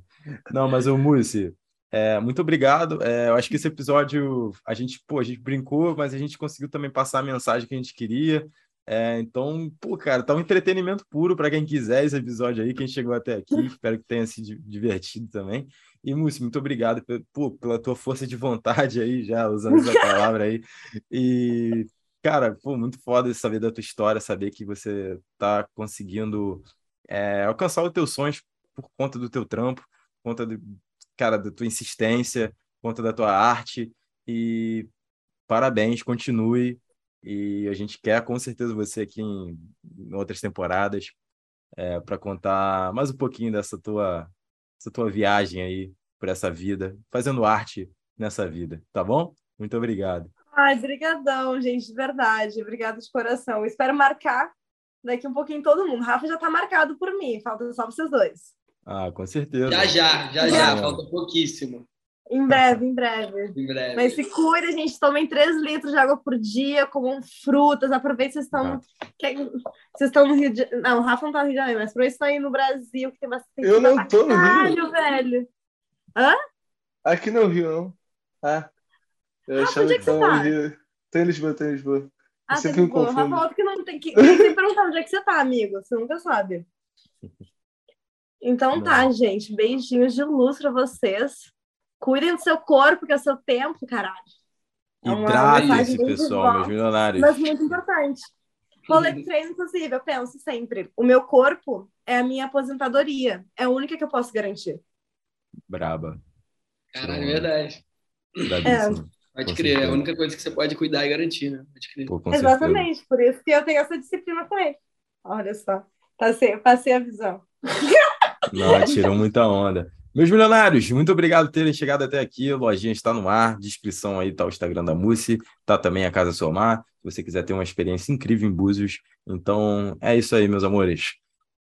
Não, mas o Mussi, é, muito obrigado. É, eu acho que esse episódio a gente, pô, a gente brincou, mas a gente conseguiu também passar a mensagem que a gente queria. É, então, pô, cara, tá um entretenimento puro para quem quiser esse episódio aí, quem chegou até aqui. [LAUGHS] Espero que tenha se divertido também. E, Múcio, muito obrigado pô, pela tua força de vontade aí, já usando essa palavra aí. E, cara, pô, muito foda saber da tua história, saber que você tá conseguindo é, alcançar os teus sonhos por conta do teu trampo, por conta, do, cara, da tua insistência, por conta da tua arte. E parabéns, continue e a gente quer com certeza você aqui em, em outras temporadas é, para contar mais um pouquinho dessa tua, essa tua viagem aí por essa vida, fazendo arte nessa vida, tá bom? Muito obrigado. Ai, brigadão, gente, de verdade. Obrigado de coração. espero marcar daqui um pouquinho todo mundo. Rafa já está marcado por mim, falta só vocês dois. Ah, com certeza. Já, já, já, já, falta pouquíssimo. Em breve, em breve. Em breve. Mas se cuida, gente. Tomem 3 litros de água por dia, comam frutas. Aproveita vocês estão. Que... Vocês estão no Rio de Não, o Rafa não tá no Rio de Janeiro, mas aproveita estão aí no Brasil, que tem bastante. Eu não tô no Rio. velho. Hã? Aqui no Rio, não. Ah. Eu Rafa, onde é que você tá? Rio. Tem Lisboa, tem Lisboa. Ah, tem Lisboa. Rafa falou que não tem que. Tem que perguntar onde é que você tá, amigo. Você nunca sabe. [LAUGHS] Então tá, gente. Beijinhos de luz pra vocês. Cuidem do seu corpo, que é o seu tempo, caralho. É Hidrate-se, pessoal, meus milionários. Mas muito importante. Rolê treino, inclusive, eu penso sempre: o meu corpo é a minha aposentadoria. É a única que eu posso garantir. Braba. Caralho, é verdade. É. Pode crer, é a única coisa que você pode cuidar e garantir, né? Pode crer. Pô, Exatamente, certeza. por isso que eu tenho essa disciplina com ele. Olha só, passei, passei a visão. Não, tirou muita onda. Meus milionários, muito obrigado por terem chegado até aqui. A lojinha está no ar. Descrição aí está o Instagram da Mussi, tá também a Casa Somar. Se você quiser ter uma experiência incrível em Búzios. Então, é isso aí, meus amores.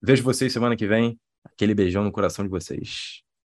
Vejo vocês semana que vem. Aquele beijão no coração de vocês.